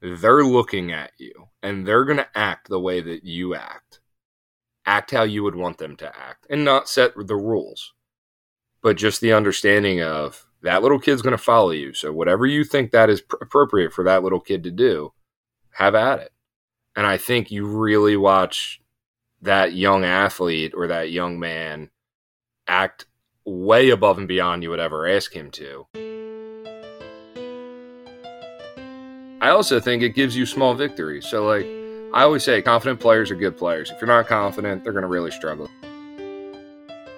they're looking at you and they're going to act the way that you act. Act how you would want them to act and not set the rules, but just the understanding of that little kid's going to follow you. So, whatever you think that is pr- appropriate for that little kid to do, have at it. And I think you really watch that young athlete or that young man act way above and beyond you would ever ask him to. I also think it gives you small victories. So, like, I always say, confident players are good players. If you're not confident, they're going to really struggle.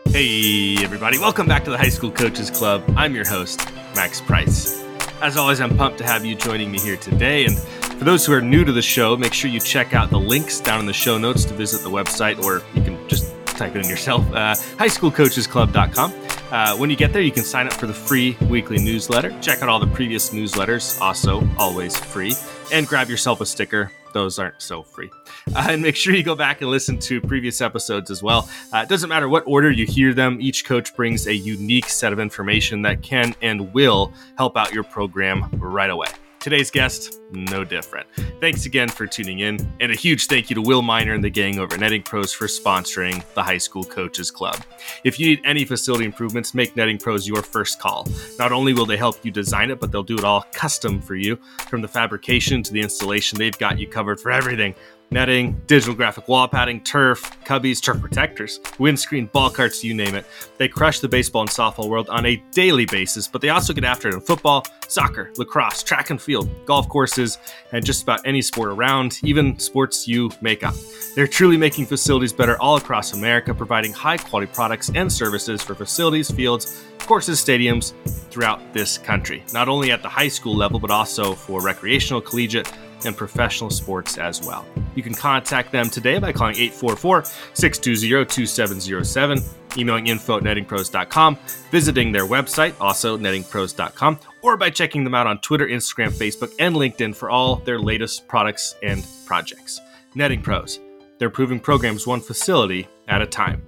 Hey, everybody, welcome back to the High School Coaches Club. I'm your host, Max Price. As always, I'm pumped to have you joining me here today. And for those who are new to the show, make sure you check out the links down in the show notes to visit the website, or you can just type it in yourself uh, highschoolcoachesclub.com. Uh, when you get there, you can sign up for the free weekly newsletter. Check out all the previous newsletters, also always free, and grab yourself a sticker. Those aren't so free. Uh, and make sure you go back and listen to previous episodes as well. Uh, it doesn't matter what order you hear them, each coach brings a unique set of information that can and will help out your program right away. Today's guest, no different. Thanks again for tuning in, and a huge thank you to Will Miner and the gang over at Netting Pros for sponsoring the High School Coaches Club. If you need any facility improvements, make Netting Pros your first call. Not only will they help you design it, but they'll do it all custom for you. From the fabrication to the installation, they've got you covered for everything netting, digital graphic wall padding, turf, cubbies, turf protectors, windscreen, ball carts, you name it. They crush the baseball and softball world on a daily basis, but they also get after it in football, soccer, lacrosse, track and field, golf courses, and just about any sport around, even sports you make up. They're truly making facilities better all across America, providing high quality products and services for facilities, fields, courses, stadiums throughout this country, not only at the high school level, but also for recreational, collegiate, and professional sports as well. You can contact them today by calling 844 620 2707, emailing info at nettingpros.com, visiting their website, also nettingpros.com, or by checking them out on Twitter, Instagram, Facebook, and LinkedIn for all their latest products and projects. Netting Pros, they're proving programs one facility at a time.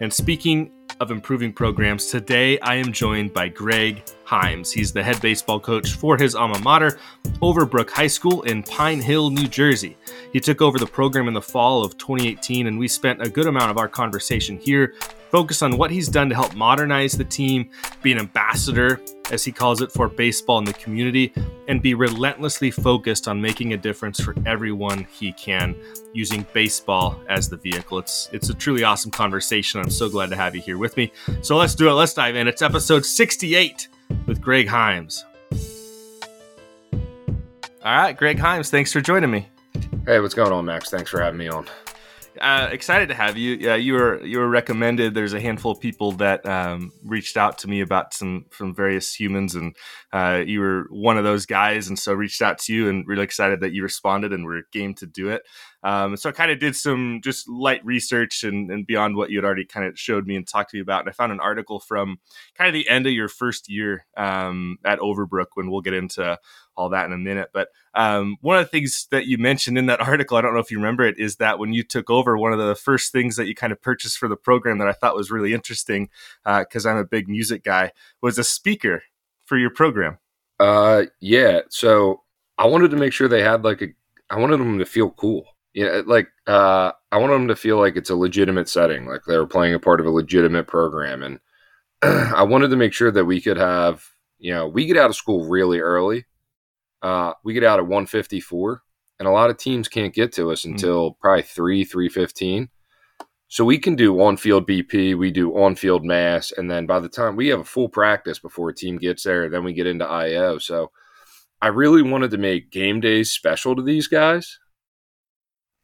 And speaking of improving programs, today I am joined by Greg Himes. He's the head baseball coach for his alma mater, Overbrook High School in Pine Hill, New Jersey. He took over the program in the fall of 2018, and we spent a good amount of our conversation here focused on what he's done to help modernize the team, be an ambassador, as he calls it, for baseball in the community, and be relentlessly focused on making a difference for everyone he can using baseball as the vehicle. It's it's a truly awesome conversation. I'm so glad to have you here with me. So let's do it. Let's dive in. It's episode 68 with Greg Himes. All right, Greg Himes, thanks for joining me. Hey, what's going on, Max? Thanks for having me on. Uh, excited to have you. Yeah, you were you were recommended. There's a handful of people that um, reached out to me about some from various humans, and uh, you were one of those guys. And so reached out to you, and really excited that you responded and were game to do it. Um, so I kind of did some just light research and, and beyond what you had already kind of showed me and talked to me about. And I found an article from kind of the end of your first year um, at Overbrook when we'll get into all that in a minute. But um, one of the things that you mentioned in that article, I don't know if you remember it, is that when you took over, one of the first things that you kind of purchased for the program that I thought was really interesting, because uh, I'm a big music guy, was a speaker for your program. Uh, yeah. So I wanted to make sure they had like a, I wanted them to feel cool you know, like uh, I wanted them to feel like it's a legitimate setting, like they were playing a part of a legitimate program, and I wanted to make sure that we could have, you know, we get out of school really early. Uh, we get out at 154, and a lot of teams can't get to us hmm. until mm-hmm. probably three, three fifteen. So we can do on-field BP, we do on-field mass, and then by the time we have a full practice before a team gets there, then we get into IO. So I really wanted to make game days special to these guys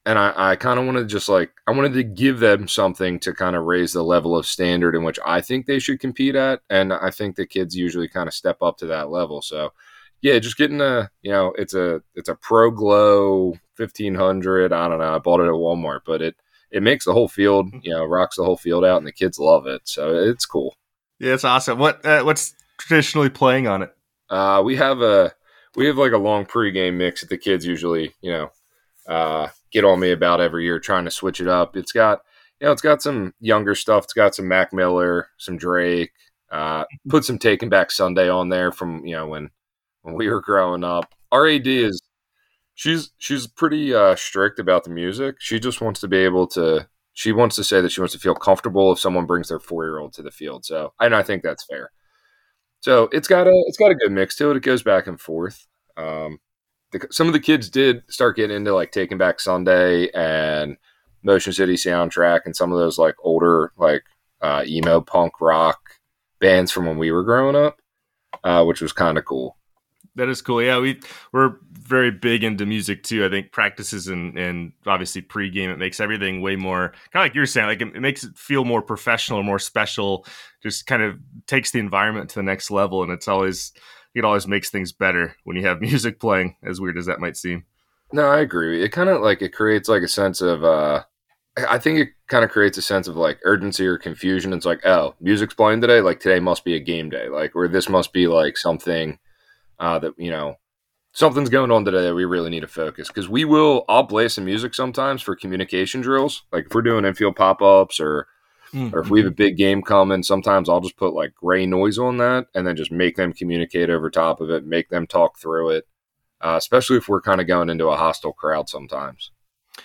and I, I kind of wanted to just like I wanted to give them something to kind of raise the level of standard in which I think they should compete at, and I think the kids usually kind of step up to that level. So, yeah, just getting a you know it's a it's a Pro Glow fifteen hundred. I don't know. I bought it at Walmart, but it it makes the whole field you know rocks the whole field out, and the kids love it. So it's cool. Yeah, it's awesome. What uh, what's traditionally playing on it? Uh, we have a we have like a long pregame mix that the kids usually you know uh, get on me about every year, trying to switch it up. It's got you know, it's got some younger stuff. It's got some Mac Miller, some Drake. Uh, put some Taking Back Sunday on there from you know when when we were growing up. Our AD is she's she's pretty uh, strict about the music. She just wants to be able to. She wants to say that she wants to feel comfortable if someone brings their four year old to the field. So, and I think that's fair. So it's got a it's got a good mix to it. It goes back and forth. Um, the, some of the kids did start getting into like Taking Back Sunday and Motion City Soundtrack and some of those like older like uh, emo punk rock bands from when we were growing up, uh, which was kind of cool. That is cool. Yeah, we we're very big into music too. I think practices and and obviously pregame it makes everything way more kind of like you're saying. Like it, it makes it feel more professional, or more special. Just kind of takes the environment to the next level, and it's always it always makes things better when you have music playing. As weird as that might seem. No, I agree. It kind of like it creates like a sense of uh I think it kind of creates a sense of like urgency or confusion. It's like, oh, music's playing today. Like today must be a game day. Like, or this must be like something uh, that you know something's going on today that we really need to focus because we will. I'll play some music sometimes for communication drills. Like if we're doing infield pop ups or mm-hmm. or if we have a big game coming, sometimes I'll just put like gray noise on that and then just make them communicate over top of it, make them talk through it. Uh, especially if we're kind of going into a hostile crowd sometimes.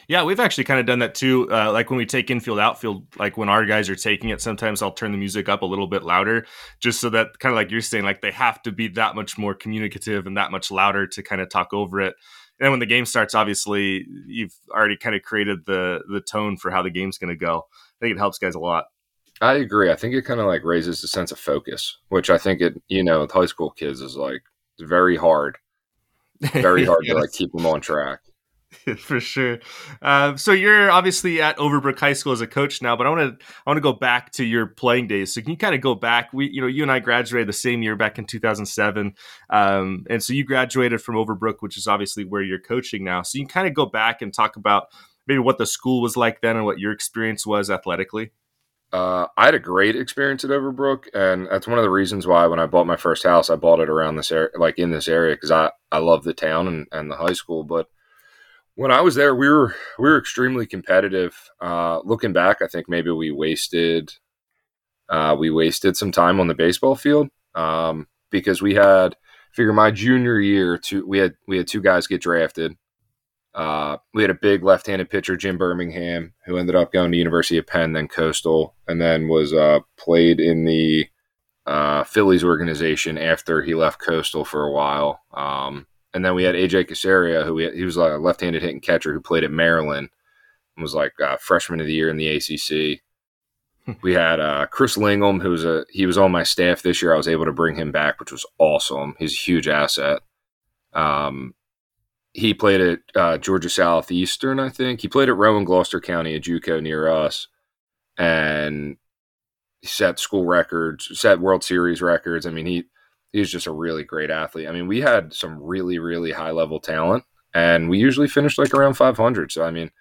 Yeah, we've actually kind of done that too. Uh, like when we take infield, outfield, like when our guys are taking it, sometimes I'll turn the music up a little bit louder, just so that kind of like you're saying, like they have to be that much more communicative and that much louder to kind of talk over it. And when the game starts, obviously you've already kind of created the the tone for how the game's going to go. I think it helps guys a lot. I agree. I think it kind of like raises the sense of focus, which I think it, you know, with high school kids is like very hard, very hard yes. to like keep them on track. for sure. Uh, so you're obviously at Overbrook High School as a coach now, but I want to I want to go back to your playing days. So can you kind of go back? We, you know, you and I graduated the same year back in 2007, um, and so you graduated from Overbrook, which is obviously where you're coaching now. So you can kind of go back and talk about maybe what the school was like then and what your experience was athletically. Uh, I had a great experience at Overbrook, and that's one of the reasons why when I bought my first house, I bought it around this area, like in this area, because I I love the town and, and the high school, but when I was there, we were we were extremely competitive. Uh, looking back, I think maybe we wasted uh, we wasted some time on the baseball field um, because we had figure my junior year two we had we had two guys get drafted. Uh, we had a big left-handed pitcher, Jim Birmingham, who ended up going to University of Penn, then Coastal, and then was uh, played in the uh, Phillies organization after he left Coastal for a while. Um, and then we had AJ Casaria, who we, he was a left-handed hitting catcher who played at Maryland and was like uh, freshman of the year in the ACC. Hmm. we had uh, Chris Lingham, who was a he was on my staff this year. I was able to bring him back, which was awesome. He's a huge asset. Um, he played at uh, Georgia Southeastern, I think. He played at Rowan Gloucester County, a JUCO near us, and set school records, set World Series records. I mean, he he's just a really great athlete. I mean, we had some really, really high level talent, and we usually finished like around 500. So, I mean,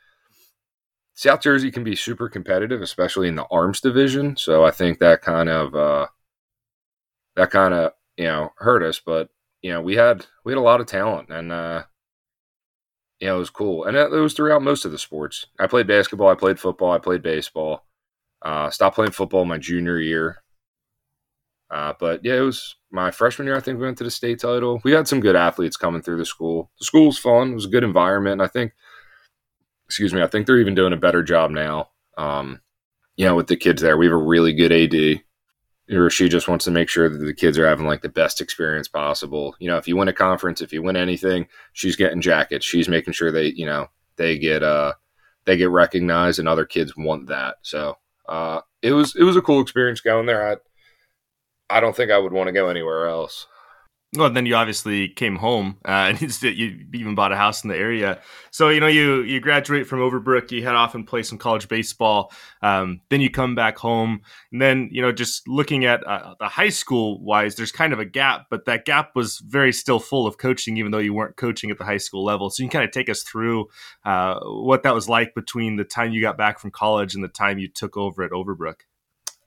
South Jersey can be super competitive, especially in the arms division. So, I think that kind of uh, that kind of you know hurt us, but you know we had we had a lot of talent, and uh, you know it was cool, and it was throughout most of the sports. I played basketball, I played football, I played baseball. Uh, stopped playing football my junior year uh, but yeah, it was my freshman year. I think we went to the state title. We had some good athletes coming through the school. The school was fun. It was a good environment. And I think, excuse me, I think they're even doing a better job now. Um, you know, with the kids there, we have a really good AD. Or she just wants to make sure that the kids are having like the best experience possible. You know, if you win a conference, if you win anything, she's getting jackets. She's making sure they, you know, they get uh they get recognized, and other kids want that. So uh, it was it was a cool experience going there. I I don't think I would want to go anywhere else. Well, then you obviously came home uh, and you even bought a house in the area. So you know you you graduate from Overbrook, you head off and play some college baseball. Um, then you come back home, and then you know just looking at uh, the high school wise, there's kind of a gap, but that gap was very still full of coaching, even though you weren't coaching at the high school level. So you can kind of take us through uh, what that was like between the time you got back from college and the time you took over at Overbrook.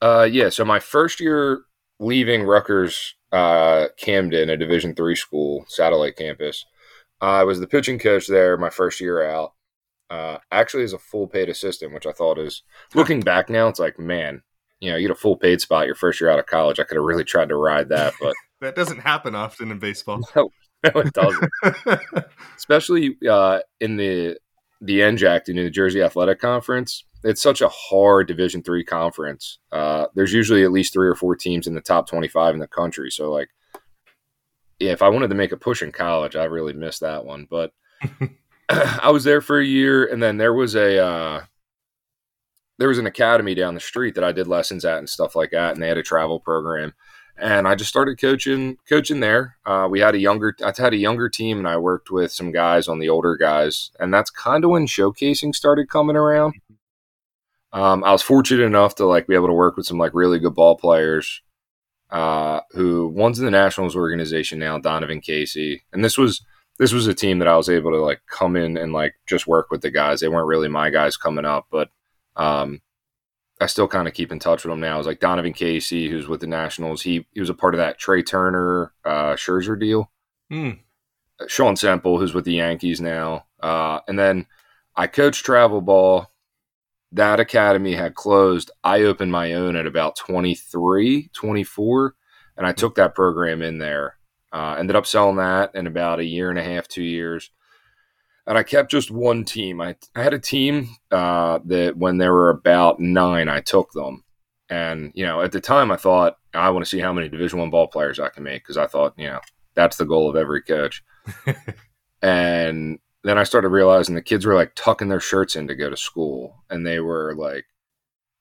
Uh, yeah, so my first year leaving Rutgers uh, Camden, a Division three school, satellite campus. I was the pitching coach there my first year out. Uh, actually, as a full paid assistant, which I thought is looking back now, it's like man, you know, you get a full paid spot your first year out of college. I could have really tried to ride that, but that doesn't happen often in baseball. No, no, it doesn't. Especially uh, in the the NJAC, in the New Jersey Athletic Conference. It's such a hard Division three conference. Uh, there's usually at least three or four teams in the top 25 in the country. So, like, yeah, if I wanted to make a push in college, I really missed that one. But I was there for a year, and then there was a uh, there was an academy down the street that I did lessons at and stuff like that, and they had a travel program and I just started coaching coaching there. Uh, we had a younger I had a younger team, and I worked with some guys on the older guys, and that's kind of when showcasing started coming around. Um, I was fortunate enough to like be able to work with some like really good ball players. Uh, who one's in the Nationals organization now, Donovan Casey, and this was this was a team that I was able to like come in and like just work with the guys. They weren't really my guys coming up, but um, I still kind of keep in touch with them now. It's like Donovan Casey, who's with the Nationals. He he was a part of that Trea Turner uh, Scherzer deal. Mm. Sean Semple, who's with the Yankees now, uh, and then I coached travel ball. That academy had closed. I opened my own at about 23, 24, and I took that program in there. Uh, ended up selling that in about a year and a half, two years and I kept just one team. I, I had a team uh, that when there were about nine, I took them, and you know, at the time, I thought I want to see how many Division One ball players I can make because I thought, you know, that's the goal of every coach. and then I started realizing the kids were like tucking their shirts in to go to school, and they were like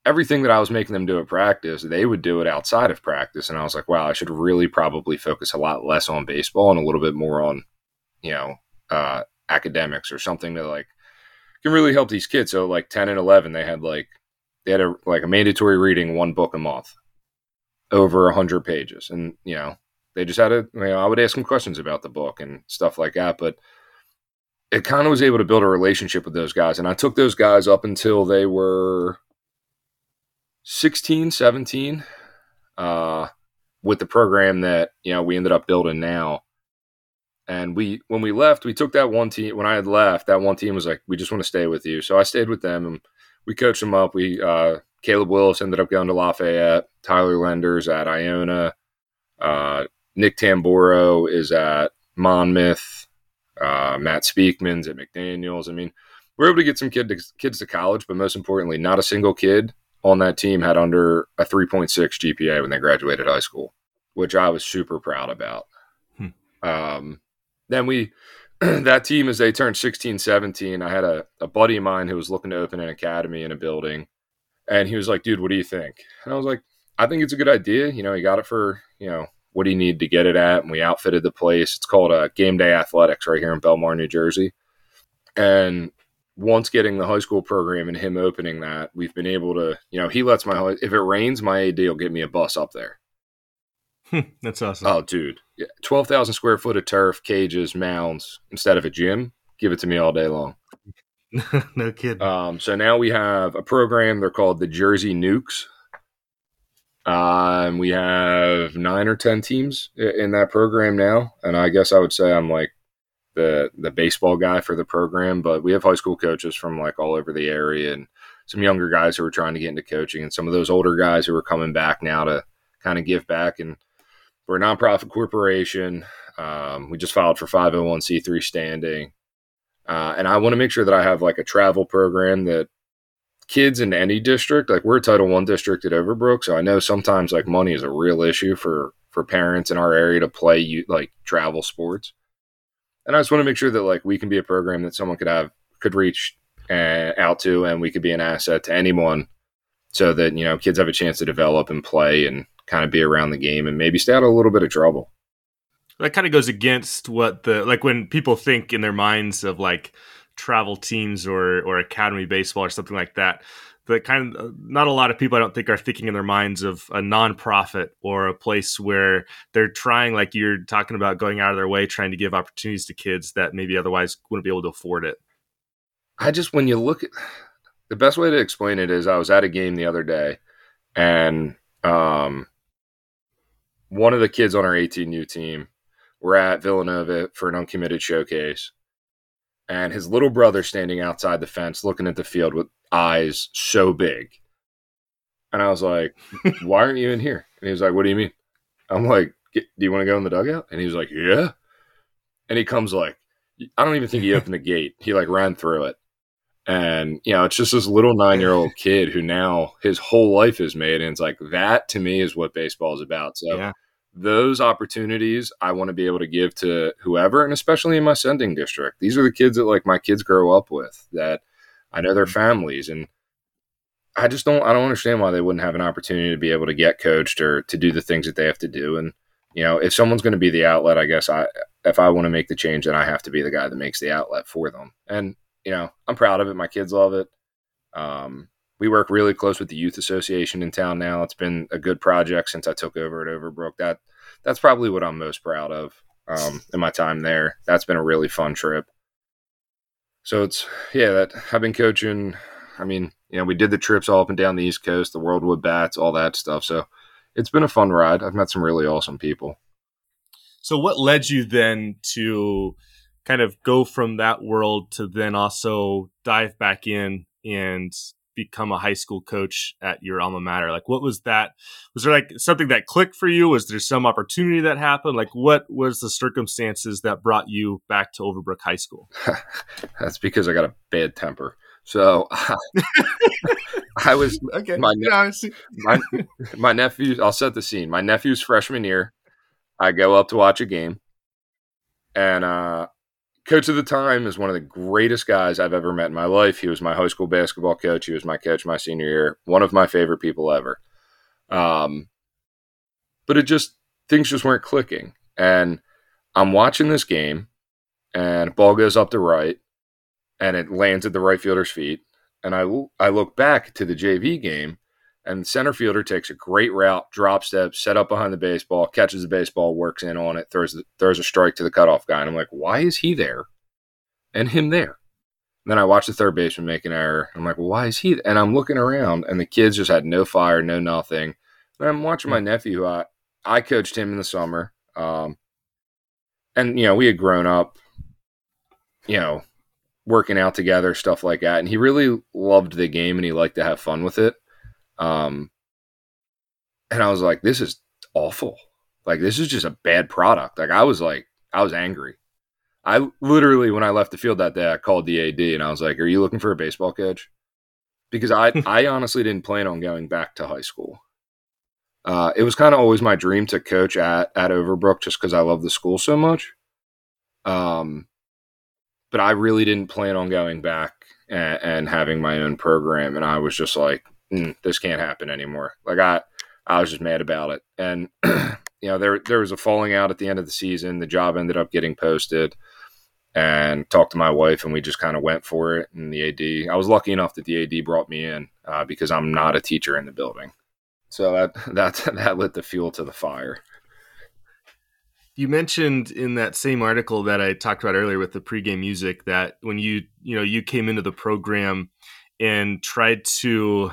everything that I was making them do at practice, they would do it outside of practice. And I was like, wow, I should really probably focus a lot less on baseball and a little bit more on, you know, uh, academics or something that like can really help these kids. So like 10 and 11, they had like, they had a, like a mandatory reading one book a month over a hundred pages. And, you know, they just had to, you know, I would ask them questions about the book and stuff like that. But it kind of was able to build a relationship with those guys. And I took those guys up until they were 16, 17, uh, with the program that, you know, we ended up building now. And we, when we left, we took that one team. When I had left, that one team was like, "We just want to stay with you." So I stayed with them, and we coached them up. We, uh, Caleb Willis ended up going to Lafayette. Tyler Lenders at Iona. Uh, Nick Tamboro is at Monmouth. Uh, Matt Speakman's at McDaniel's. I mean, we're able to get some kid to, kids to college, but most importantly, not a single kid on that team had under a 3.6 GPA when they graduated high school, which I was super proud about. Hmm. Um, then we that team as they turned 16 17 i had a, a buddy of mine who was looking to open an academy in a building and he was like dude what do you think and i was like i think it's a good idea you know he got it for you know what do you need to get it at and we outfitted the place it's called uh, game day athletics right here in belmar new jersey and once getting the high school program and him opening that we've been able to you know he lets my if it rains my ad will get me a bus up there That's awesome. Oh, dude. Yeah. 12,000 square foot of turf, cages, mounds instead of a gym. Give it to me all day long. no kidding. Um, so now we have a program. They're called the Jersey Nukes. Um, we have nine or 10 teams in that program now. And I guess I would say I'm like the, the baseball guy for the program, but we have high school coaches from like all over the area and some younger guys who are trying to get into coaching and some of those older guys who are coming back now to kind of give back and we're a nonprofit corporation. Um, we just filed for 501c3 standing. Uh, and I want to make sure that I have like a travel program that kids in any district, like we're a Title One district at Overbrook, so I know sometimes like money is a real issue for for parents in our area to play you like travel sports. And I just want to make sure that like we can be a program that someone could have could reach uh, out to, and we could be an asset to anyone, so that you know kids have a chance to develop and play and kind of be around the game and maybe stay out of a little bit of trouble. That kind of goes against what the like when people think in their minds of like travel teams or or academy baseball or something like that. The kind of not a lot of people I don't think are thinking in their minds of a nonprofit or a place where they're trying like you're talking about going out of their way trying to give opportunities to kids that maybe otherwise wouldn't be able to afford it. I just when you look at the best way to explain it is I was at a game the other day and um one of the kids on our 18U team were at Villanova for an uncommitted showcase, and his little brother standing outside the fence looking at the field with eyes so big. And I was like, Why aren't you in here? And he was like, What do you mean? I'm like, Do you want to go in the dugout? And he was like, Yeah. and he comes like, I don't even think he opened the gate. He like ran through it. And, you know, it's just this little nine year old kid who now his whole life is made. And it's like, that to me is what baseball is about. So, yeah. Those opportunities I want to be able to give to whoever, and especially in my sending district. These are the kids that like my kids grow up with that I know their mm-hmm. families. And I just don't, I don't understand why they wouldn't have an opportunity to be able to get coached or to do the things that they have to do. And, you know, if someone's going to be the outlet, I guess I, if I want to make the change, then I have to be the guy that makes the outlet for them. And, you know, I'm proud of it. My kids love it. Um, we work really close with the youth association in town now. It's been a good project since I took over at Overbrook. That that's probably what I'm most proud of um, in my time there. That's been a really fun trip. So it's yeah, that I've been coaching. I mean, you know, we did the trips all up and down the East Coast, the World Wood Bats, all that stuff. So it's been a fun ride. I've met some really awesome people. So, what led you then to kind of go from that world to then also dive back in and become a high school coach at your alma mater? Like, what was that? Was there like something that clicked for you? Was there some opportunity that happened? Like, what was the circumstances that brought you back to Overbrook High School? That's because I got a bad temper. So I was okay. My, yeah, my, my nephew. I'll set the scene. My nephew's freshman year. I go up to watch a game, and uh, coach of the time is one of the greatest guys I've ever met in my life. He was my high school basketball coach. He was my coach my senior year. One of my favorite people ever. Um, but it just things just weren't clicking, and I'm watching this game, and ball goes up to right, and it lands at the right fielder's feet. And I, I look back to the JV game, and the center fielder takes a great route, drop step, set up behind the baseball, catches the baseball, works in on it, throws the, throws a strike to the cutoff guy. And I'm like, why is he there and him there? And then I watch the third baseman make an error. I'm like, well, why is he? And I'm looking around, and the kids just had no fire, no nothing. And I'm watching my nephew, who I, I coached him in the summer. Um, and, you know, we had grown up, you know, working out together, stuff like that. And he really loved the game and he liked to have fun with it. Um, and I was like, this is awful. Like, this is just a bad product. Like, I was like, I was angry. I literally, when I left the field that day, I called the AD and I was like, are you looking for a baseball coach? Because I, I honestly didn't plan on going back to high school. Uh, it was kind of always my dream to coach at, at Overbrook just because I love the school so much. Um, but I really didn't plan on going back and, and having my own program. And I was just like, mm, this can't happen anymore. Like I, I was just mad about it. And, you know, there, there was a falling out at the end of the season. The job ended up getting posted and talked to my wife and we just kind of went for it. And the AD, I was lucky enough that the AD brought me in uh, because I'm not a teacher in the building. So that, that, that lit the fuel to the fire. You mentioned in that same article that I talked about earlier with the pregame music that when you you know you came into the program and tried to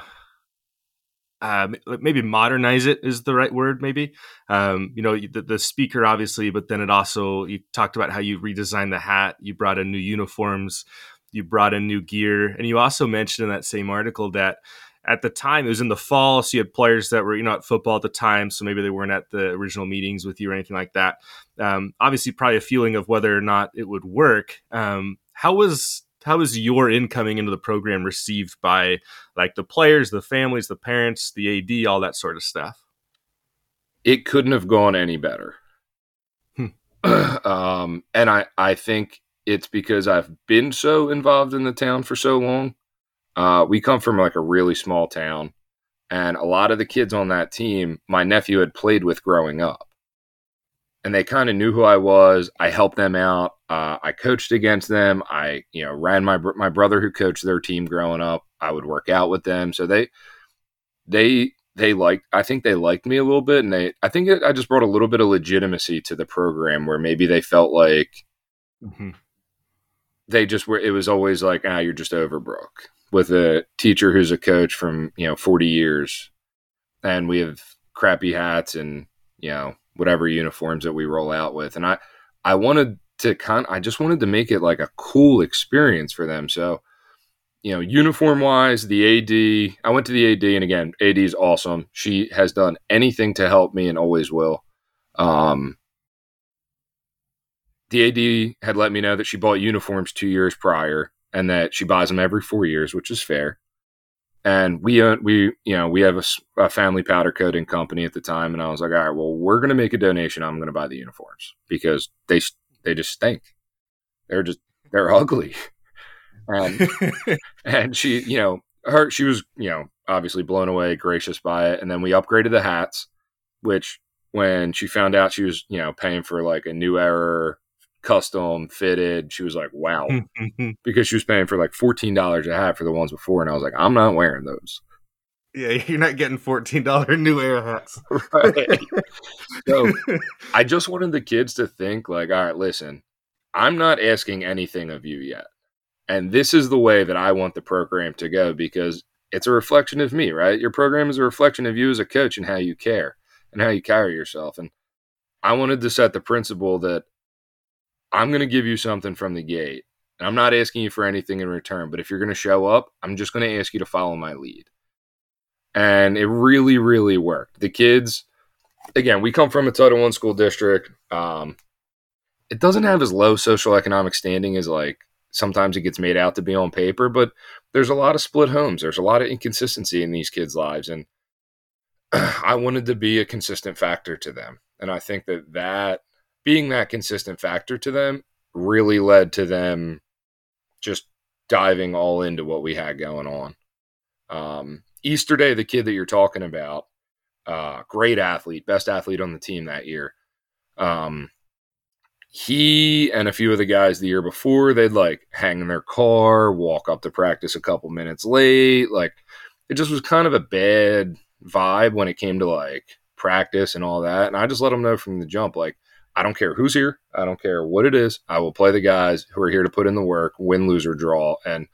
uh, maybe modernize it is the right word maybe. Um, you know the, the, speaker obviously but then it also you talked about how you redesigned the hat you brought in new uniforms you brought in new gear and you also mentioned in that same article that at the time it was in the fall so you had players that were you know at football at the time so maybe they weren't at the original meetings with you or anything like that. Um, obviously probably a feeling of whether or not it would work. Um, how was how was your incoming into the program received by like the players the families the parents the ad all that sort of stuff? It couldn't have gone any better. Hmm. um, and i i think it's because i've been so involved in the town for so long. Uh, we come from like a really small town, and a lot of the kids on that team, my nephew had played with growing up, and they kind of knew who I was. I helped them out. Uh, I coached against them. I, you know, ran my my brother who coached their team growing up. I would work out with them, so they they they liked. I think they liked me a little bit, and they. I think it, I just brought a little bit of legitimacy to the program, where maybe they felt like. Mm-hmm they just were it was always like ah you're just Overbrook with a teacher who's a coach from you know 40 years and we have crappy hats and you know whatever uniforms that we roll out with. And i i wanted to kind i just wanted to make it like a cool experience for them. So you know uniform wise the ad i went to the ad and again ad is awesome. She has done anything to help me and always will. Um the AD had let me know that she bought uniforms two years prior and that she buys them every four years, which is fair. And we we you know we have a, a, family powder coating company at the time, and I was like, all right, well, we're going to make a donation. I'm going to buy the uniforms because they they just stink. They're just they're ugly. And um, and she you know her she was you know obviously blown away, gracious by it, and then we upgraded the hats, which when she found out she was you know paying for like a new era custom fitted. She was like, wow, because she was paying for like $14 a hat for the ones before. And I was like, I'm not wearing those. Yeah, you're not getting $14 new era hats. right. so I just wanted the kids to think like, all right, listen, I'm not asking anything of you yet. And this is the way that I want the program to go because it's a reflection of me, right? Your program is a reflection of you as a coach and how you care and how you carry yourself. And I wanted to set the principle that I'm going to give you something from the gate. And I'm not asking you for anything in return, but if you're going to show up, I'm just going to ask you to follow my lead. And it really, really worked. The kids, again, we come from a Title One school district. Um, it doesn't have as low social economic standing as like sometimes it gets made out to be on paper, but there's a lot of split homes. There's a lot of inconsistency in these kids' lives, and I wanted to be a consistent factor to them. And I think that that being that consistent factor to them really led to them just diving all into what we had going on. Um, Easter Day, the kid that you're talking about, uh, great athlete, best athlete on the team that year. Um, he and a few of the guys the year before, they'd like hang in their car, walk up to practice a couple minutes late. Like it just was kind of a bad vibe when it came to like practice and all that. And I just let them know from the jump, like, I don't care who's here. I don't care what it is. I will play the guys who are here to put in the work, win, lose, or draw. And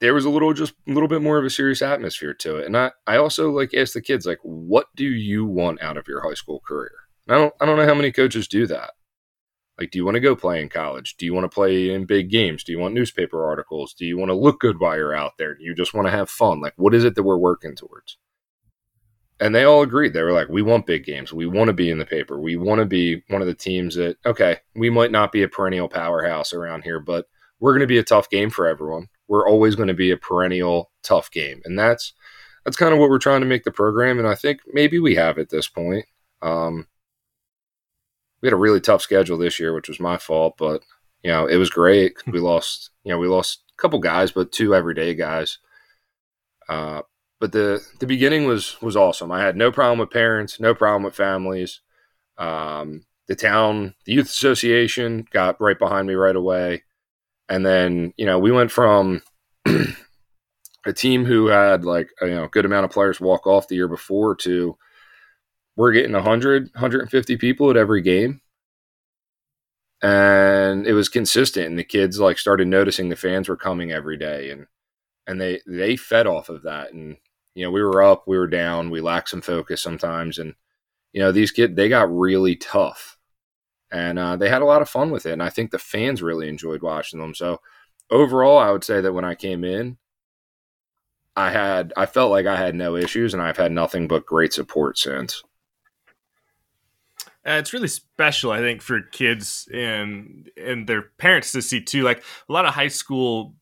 there was a little, just a little bit more of a serious atmosphere to it. And I, I also like asked the kids, like, what do you want out of your high school career? And I don't, I don't know how many coaches do that. Like, do you want to go play in college? Do you want to play in big games? Do you want newspaper articles? Do you want to look good while you're out there? Do you just want to have fun? Like, what is it that we're working towards? And they all agreed. They were like, "We want big games. We want to be in the paper. We want to be one of the teams that okay, we might not be a perennial powerhouse around here, but we're going to be a tough game for everyone. We're always going to be a perennial tough game, and that's that's kind of what we're trying to make the program. And I think maybe we have at this point. Um, we had a really tough schedule this year, which was my fault, but you know it was great. we lost, you know, we lost a couple guys, but two everyday guys. Uh, but the the beginning was was awesome. I had no problem with parents, no problem with families. Um, the town, the youth association got right behind me right away, and then you know we went from a team who had like a you know good amount of players walk off the year before to we're getting 100 150 people at every game and it was consistent and the kids like started noticing the fans were coming every day and and they they fed off of that and you know, we were up, we were down, we lacked some focus sometimes, and you know, these kids they got really tough, and uh, they had a lot of fun with it, and I think the fans really enjoyed watching them. So overall, I would say that when I came in, I had I felt like I had no issues, and I've had nothing but great support since. Uh, it's really special, I think, for kids and and their parents to see too. Like a lot of high school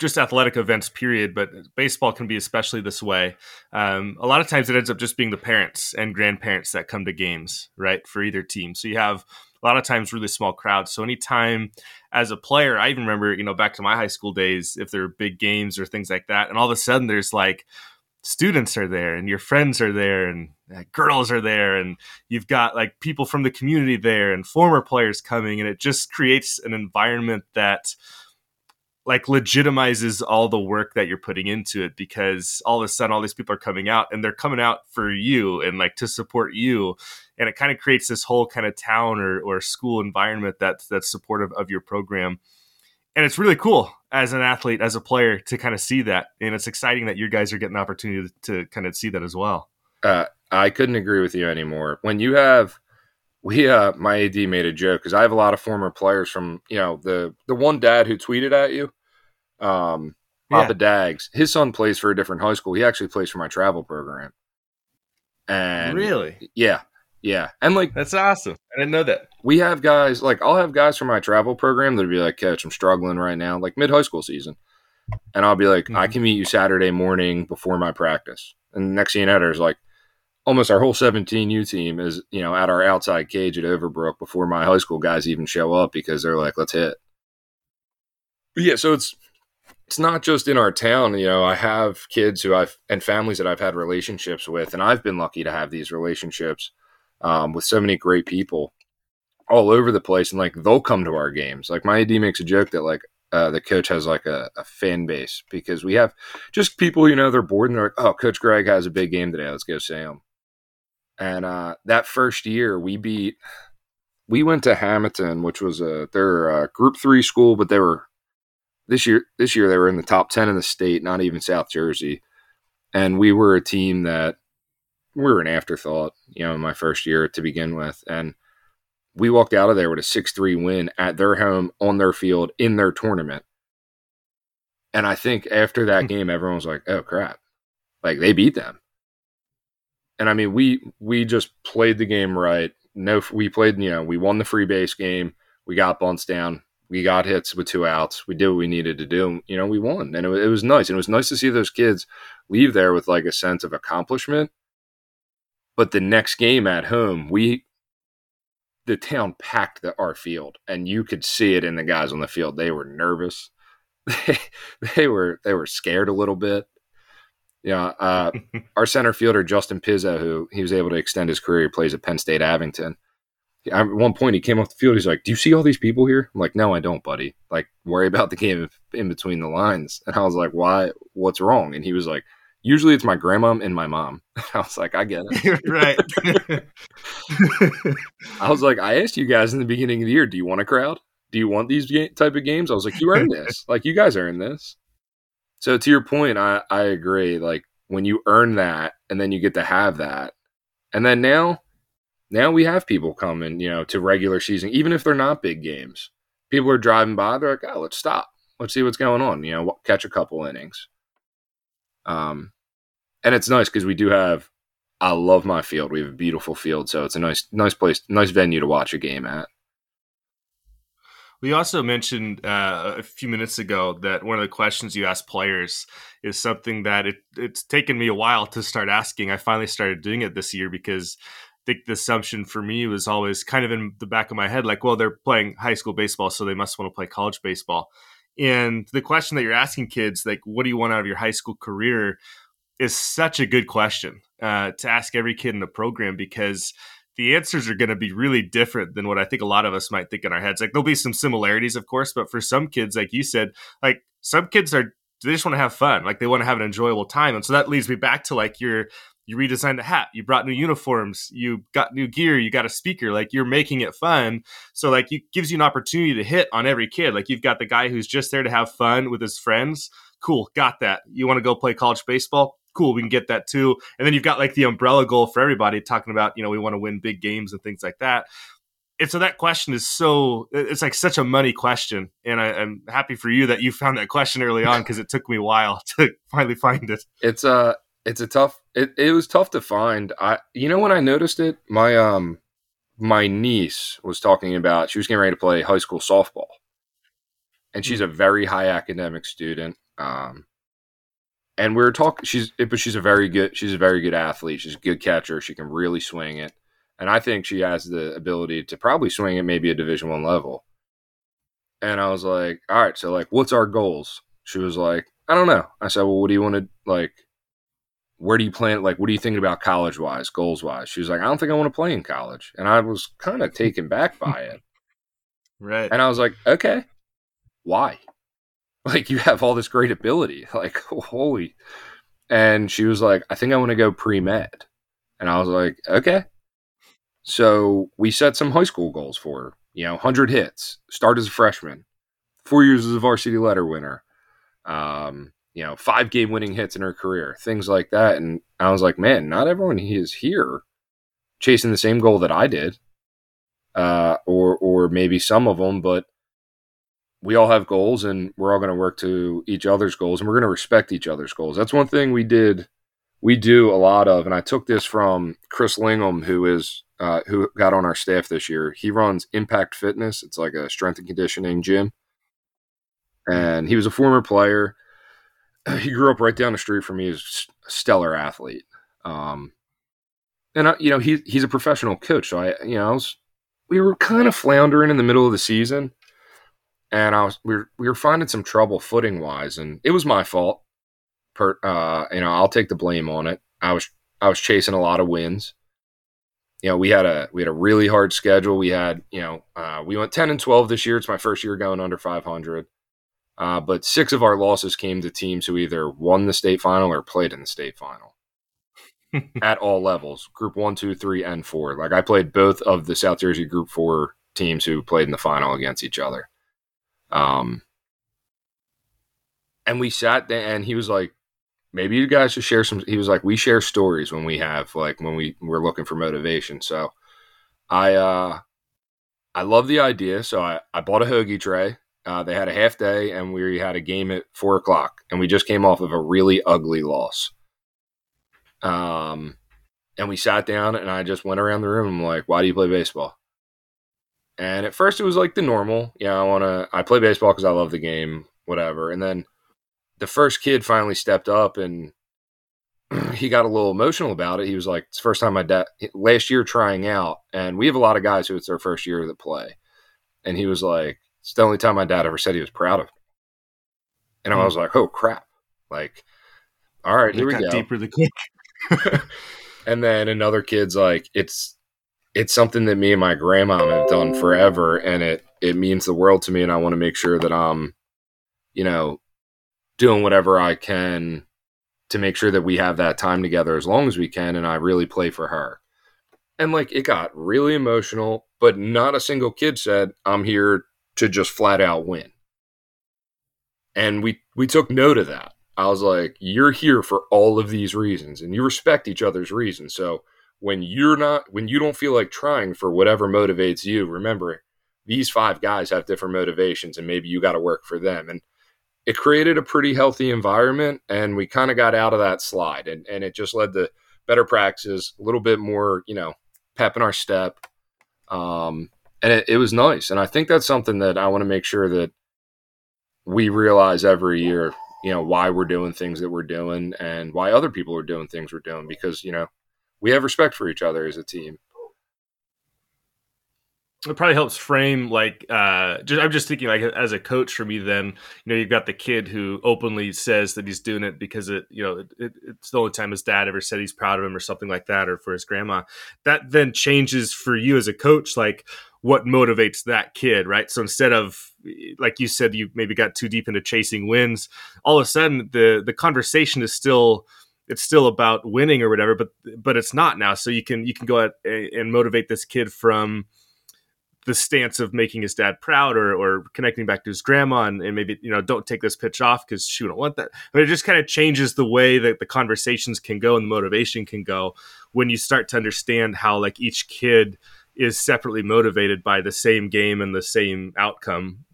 just athletic events period but baseball can be especially this way. Um, a lot of times it ends up just being the parents and grandparents that come to games right for either team. So you have a lot of times really small crowds. So anytime as a player i even remember you know back to my high school days if there are big games or things like that and all of a sudden there's like students are there and your friends are there and uh, girls are there and you've got like people from the community there and former players coming and it just creates an environment that like legitimizes all the work that you're putting into it because all of a sudden all these people are coming out and they're coming out for you and like to support you. And it kind of creates this whole kind of town or, or school environment that's that's supportive of your program. And it's really cool as an athlete as a player to kind of see that. And it's exciting that you guys are getting the opportunity to kind of see that as well. Uh, i couldn't agree with you anymore. When you have we uh my AD made a joke because I have a lot of former players from you know the the one dad who tweeted at you, um, Papa yeah. Dags. His son plays for a different high school. He actually plays for my travel program. And really, yeah, Yeah, and like that's awesome. I didn't know that. We have guys like I'll have guys from my travel program that'll be like, "Coach, I'm struggling right now," like mid high school season, and I'll be like, mm-hmm. "I can meet you Saturday morning before my practice." And next thing you know, there's like almost our whole 17U team is you know at our outside cage at Overbrook before my high school guys even show up because they're like, "Let's hit." Yeah, so it's it's not just in our town. You know, I have kids who I've and families that I've had relationships with, and I've been lucky to have these relationships um, with so many great people all over the place, and like they'll come to our games. Like my AD makes a joke that like uh, the coach has like a, a, fan base because we have just people, you know, they're bored and they're like, oh, Coach Greg has a big game today. Let's go see him. And uh, that first year, we beat, we went to Hamilton, which was a their Group Three school, but they were this year. This year they were in the top ten in the state, not even South Jersey. And we were a team that we were an afterthought, you know, in my first year to begin with. And we walked out of there with a 6 3 win at their home, on their field, in their tournament. And I think after that hmm. game, everyone was like, oh crap. Like they beat them. And I mean, we we just played the game right. No, we played, you know, we won the free base game. We got bunts down. We got hits with two outs. We did what we needed to do. You know, we won. And it, it was nice. And it was nice to see those kids leave there with like a sense of accomplishment but the next game at home, we the town packed the, our field, and you could see it in the guys on the field. They were nervous. They, they were they were scared a little bit. Yeah, uh, our center fielder Justin Pizzo, who he was able to extend his career, plays at Penn State Abington. At one point, he came off the field. He's like, "Do you see all these people here?" I'm like, "No, I don't, buddy. Like, worry about the game in between the lines." And I was like, "Why? What's wrong?" And he was like, Usually it's my grandma and my mom. I was like, I get it. right. I was like, I asked you guys in the beginning of the year, do you want a crowd? Do you want these type of games? I was like, you earned this. Like, you guys earned this. So to your point, I, I agree. Like when you earn that and then you get to have that. And then now, now we have people coming, you know, to regular season, even if they're not big games. People are driving by, they're like, oh, let's stop. Let's see what's going on. You know, catch a couple innings. Um, and it's nice because we do have. I love my field. We have a beautiful field, so it's a nice, nice place, nice venue to watch a game at. We also mentioned uh, a few minutes ago that one of the questions you ask players is something that it, it's taken me a while to start asking. I finally started doing it this year because I think the assumption for me was always kind of in the back of my head, like, well, they're playing high school baseball, so they must want to play college baseball. And the question that you're asking kids, like, what do you want out of your high school career? is such a good question uh, to ask every kid in the program because the answers are going to be really different than what I think a lot of us might think in our heads. Like there'll be some similarities, of course, but for some kids, like you said, like some kids are they just want to have fun, like they want to have an enjoyable time, and so that leads me back to like your you redesigned the hat, you brought new uniforms, you got new gear, you got a speaker, like you're making it fun. So like it gives you an opportunity to hit on every kid. Like you've got the guy who's just there to have fun with his friends. Cool, got that. You want to go play college baseball? Cool, we can get that too. And then you've got like the umbrella goal for everybody talking about, you know, we want to win big games and things like that. And so that question is so it's like such a money question. And I, am happy for you that you found that question early on because it took me a while to finally find it. It's uh it's a tough it, it was tough to find. I you know when I noticed it, my um my niece was talking about she was getting ready to play high school softball. And she's hmm. a very high academic student. Um and we are talking. She's eh, but she's a very good. She's a very good athlete. She's a good catcher. She can really swing it, and I think she has the ability to probably swing it maybe a Division One level. And I was like, all right, so like, what's our goals? She was like, I don't know. I said, well, what do you want to like? Where do you plan? Like, what are you thinking about college wise, goals wise? She was like, I don't think I want to play in college, and I was kind of taken back by it. Right. And I was like, okay, why? like you have all this great ability. Like holy. And she was like i think i want to go pre-med. And i was like okay. So we set some high school goals for her you know 100 hits start as a freshman four years as a varsity letter winner um, you know five game winning hits in her career things like that. And i was like man not everyone is here chasing the same goal that i did uh, or or maybe some of them but we all have goals and we're all going to work to each other's goals and we're going to respect each other's goals. That's one thing we did, we do a lot of. And I took this from Chris Lingham, who is uh, who got on our staff this year. He runs Impact Fitness. It's like a strength and conditioning gym, and he was a former player. He grew up right down the street from me. He's a stellar athlete. Um, and I, you know he he's a professional coach. So I you know I was we were kind of floundering in the middle of the season, and I was we were, we were finding some trouble footing wise, and it was my fault. Per, uh, you know I'll take the blame on it. I was I was chasing a lot of wins. You know we had a we had a really hard schedule. We had you know uh, we went ten and twelve this year. It's my first year going under five hundred. Uh, but six of our losses came to teams who either won the state final or played in the state final at all levels group one two three and four like i played both of the south jersey group four teams who played in the final against each other um and we sat there and he was like maybe you guys should share some he was like we share stories when we have like when we we're looking for motivation so i uh i love the idea so i i bought a hoagie tray uh, they had a half day and we had a game at four o'clock and we just came off of a really ugly loss um, and we sat down and I just went around the room. I'm like, why do you play baseball? And at first it was like the normal, yeah, I want to, I play baseball because I love the game, whatever. And then the first kid finally stepped up and he got a little emotional about it. He was like, it's the first time my dad, last year trying out. And we have a lot of guys who it's their first year that play. And he was like, it's the only time my dad ever said he was proud of me. And I hmm. was like, oh crap. Like, all right, here we go. Deeper the kick. and then another kid's like, it's it's something that me and my grandma have done forever, and it it means the world to me, and I want to make sure that I'm, you know, doing whatever I can to make sure that we have that time together as long as we can, and I really play for her. And like it got really emotional, but not a single kid said, I'm here to just flat out win. And we we took note of that. I was like, you're here for all of these reasons and you respect each other's reasons. So when you're not, when you don't feel like trying for whatever motivates you, remember these five guys have different motivations and maybe you got to work for them. And it created a pretty healthy environment and we kind of got out of that slide and, and it just led to better practices, a little bit more, you know, pep in our step. Um, and it, it was nice. And I think that's something that I want to make sure that we realize every year you know why we're doing things that we're doing and why other people are doing things we're doing because you know we have respect for each other as a team it probably helps frame like uh just, i'm just thinking like as a coach for me then you know you've got the kid who openly says that he's doing it because it you know it, it's the only time his dad ever said he's proud of him or something like that or for his grandma that then changes for you as a coach like what motivates that kid, right? So instead of like you said, you maybe got too deep into chasing wins, all of a sudden the the conversation is still it's still about winning or whatever, but but it's not now. So you can you can go out and motivate this kid from the stance of making his dad proud or, or connecting back to his grandma and, and maybe you know don't take this pitch off because she wouldn't want that. But it just kind of changes the way that the conversations can go and the motivation can go when you start to understand how like each kid is separately motivated by the same game and the same outcome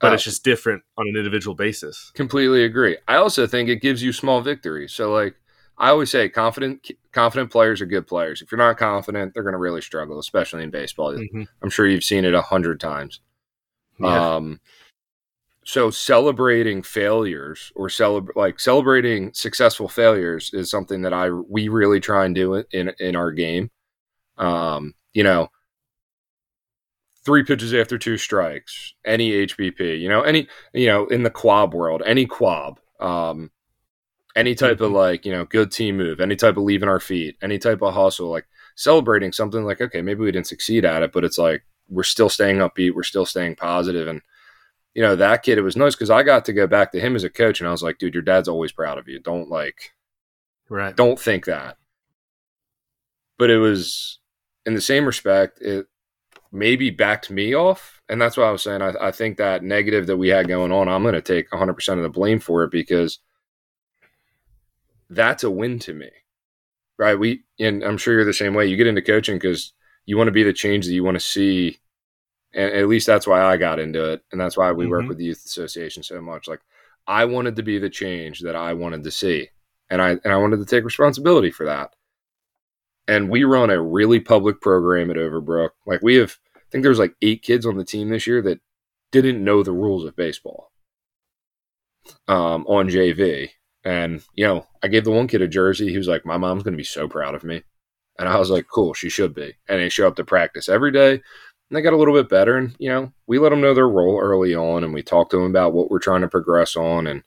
but uh, it's just different on an individual basis. Completely agree. I also think it gives you small victories. So like i always say confident confident players are good players if you're not confident they're going to really struggle especially in baseball mm-hmm. i'm sure you've seen it a hundred times yeah. um so celebrating failures or celebrate like celebrating successful failures is something that i we really try and do in in our game um you know three pitches after two strikes, any HBP, you know, any, you know, in the quab world, any quab, um, any type mm-hmm. of like, you know, good team move, any type of leaving our feet, any type of hustle, like celebrating something like, okay, maybe we didn't succeed at it, but it's like, we're still staying upbeat, we're still staying positive. And, you know, that kid, it was nice because I got to go back to him as a coach and I was like, dude, your dad's always proud of you. Don't like, right. Don't think that. But it was, in the same respect, it, maybe backed me off. And that's what I was saying. I, I think that negative that we had going on, I'm going to take 100% of the blame for it because that's a win to me. Right. We, and I'm sure you're the same way. You get into coaching because you want to be the change that you want to see. And at least that's why I got into it. And that's why we mm-hmm. work with the Youth Association so much. Like, I wanted to be the change that I wanted to see. And I, and I wanted to take responsibility for that and we run a really public program at Overbrook. Like we have, I think there's like eight kids on the team this year that didn't know the rules of baseball um, on JV. And, you know, I gave the one kid a jersey. He was like, My mom's going to be so proud of me. And I was like, Cool, she should be. And they show up to practice every day. And they got a little bit better. And, you know, we let them know their role early on and we talk to them about what we're trying to progress on and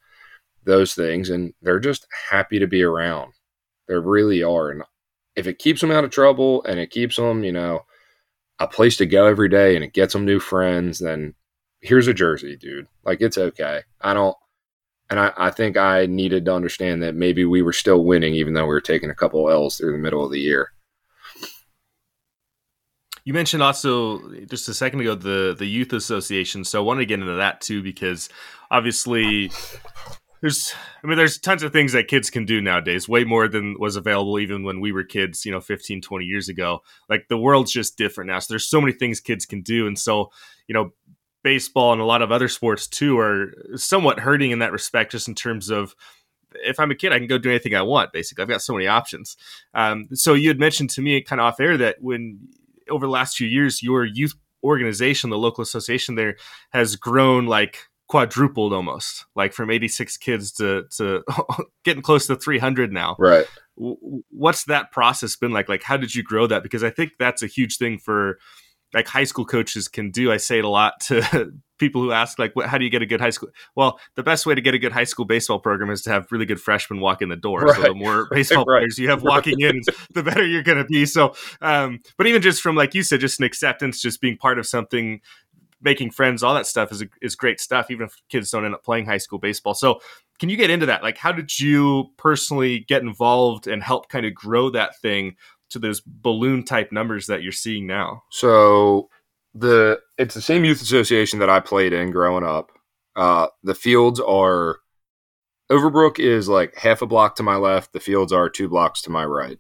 those things. And they're just happy to be around. They really are. And if it keeps them out of trouble and it keeps them, you know, a place to go every day and it gets them new friends, then here's a jersey, dude. Like it's okay. I don't, and I, I think I needed to understand that maybe we were still winning even though we were taking a couple L's through the middle of the year. You mentioned also just a second ago the the youth association, so I want to get into that too because obviously there's I mean there's tons of things that kids can do nowadays, way more than was available even when we were kids, you know, 15, 20 years ago. Like the world's just different now. So there's so many things kids can do and so, you know, baseball and a lot of other sports too are somewhat hurting in that respect just in terms of if I'm a kid, I can go do anything I want. Basically, I've got so many options. Um, so you had mentioned to me kind of off air that when over the last few years, your youth organization, the local association there, has grown like quadrupled almost, like from 86 kids to to getting close to 300 now. Right. What's that process been like? Like, how did you grow that? Because I think that's a huge thing for like high school coaches can do. I say it a lot to people who ask, like, how do you get a good high school? Well, the best way to get a good high school baseball program is to have really good freshmen walk in the door. Right. So the more baseball right. players you have walking in, the better you're going to be. So, um, but even just from like you said, just an acceptance, just being part of something making friends, all that stuff is is great stuff. Even if kids don't end up playing high school baseball. So, can you get into that? Like, how did you personally get involved and help kind of grow that thing to those balloon type numbers that you're seeing now? So the it's the same youth association that I played in growing up. Uh, the fields are Overbrook is like half a block to my left. The fields are two blocks to my right.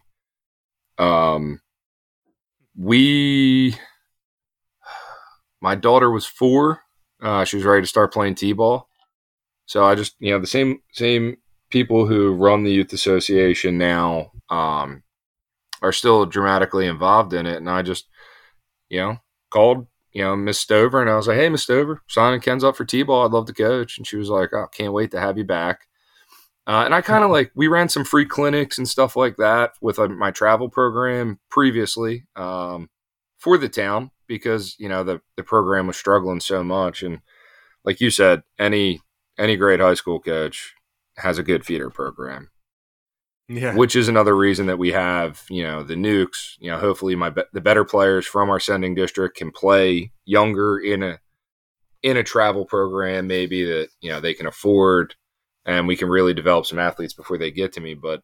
Um, we my daughter was four. Uh, she was ready to start playing t-ball. So I just, you know, the same same people who run the youth association now um, are still dramatically involved in it, and I just, you know, called, you know, Miss Stover, and I was like, "Hey, Miss Stover, signing Ken's up for t-ball. I'd love to coach." And she was like, "Oh, can't wait to have you back." Uh, and I kind of like we ran some free clinics and stuff like that with uh, my travel program previously um, for the town because you know the the program was struggling so much, and like you said, any any great high school coach has a good feeder program. Yeah. Which is another reason that we have, you know, the nukes, you know, hopefully my the better players from our sending district can play younger in a in a travel program maybe that, you know, they can afford and we can really develop some athletes before they get to me, but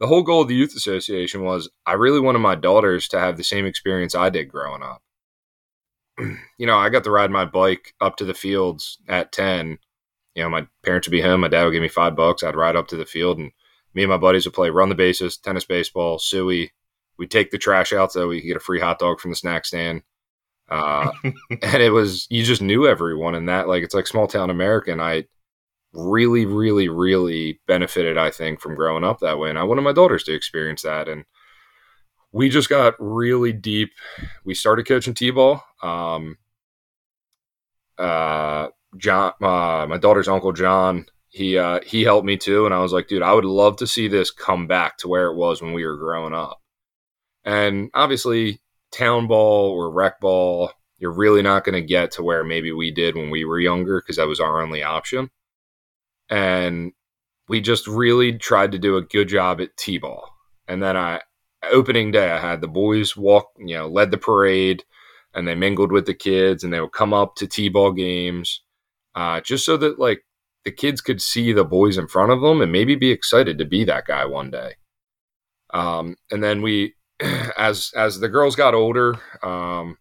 the whole goal of the youth association was I really wanted my daughters to have the same experience I did growing up. you know, I got to ride my bike up to the fields at 10. You know, my parents would be home. My dad would give me five bucks. I'd ride up to the field and me and my buddies would play run the bases, tennis, baseball, suey. We'd take the trash out so we could get a free hot dog from the snack stand. Uh, and it was, you just knew everyone and that, like, it's like small town America. And I really, really, really benefited, I think, from growing up that way. And I wanted my daughters to experience that. And, we just got really deep. We started coaching t-ball. Um, uh, John, uh, my daughter's uncle John, he uh, he helped me too, and I was like, dude, I would love to see this come back to where it was when we were growing up. And obviously, town ball or rec ball, you're really not going to get to where maybe we did when we were younger because that was our only option. And we just really tried to do a good job at t-ball. And then I opening day, I had the boys walk, you know, led the parade, and they mingled with the kids, and they would come up to t-ball games, uh, just so that like the kids could see the boys in front of them and maybe be excited to be that guy one day. Um, and then we, as as the girls got older, um,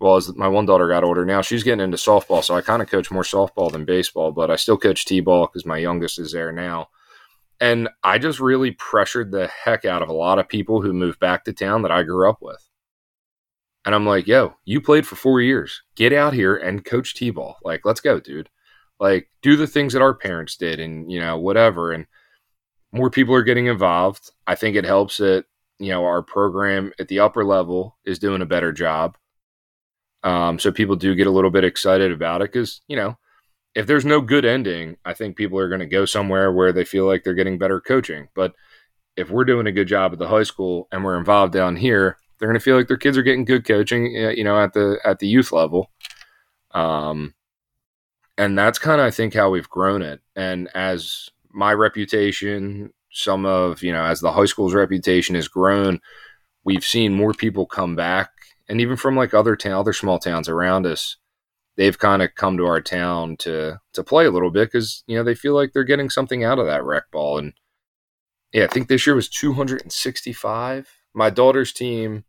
well, as my one daughter got older, now she's getting into softball, so I kind of coach more softball than baseball, but I still coach t-ball because my youngest is there now. And I just really pressured the heck out of a lot of people who moved back to town that I grew up with. And I'm like, yo, you played for four years. Get out here and coach T ball. Like, let's go, dude. Like, do the things that our parents did and, you know, whatever. And more people are getting involved. I think it helps that you know our program at the upper level is doing a better job. Um, so people do get a little bit excited about it because you know if there's no good ending, I think people are going to go somewhere where they feel like they're getting better coaching. But if we're doing a good job at the high school and we're involved down here, they're going to feel like their kids are getting good coaching, you know, at the at the youth level. Um, and that's kind of I think how we've grown it. And as my reputation, some of you know, as the high school's reputation has grown, we've seen more people come back, and even from like other town, other small towns around us, they've kind of come to our town to to play a little bit because you know they feel like they're getting something out of that rec ball. And yeah, I think this year was 265. My daughter's team,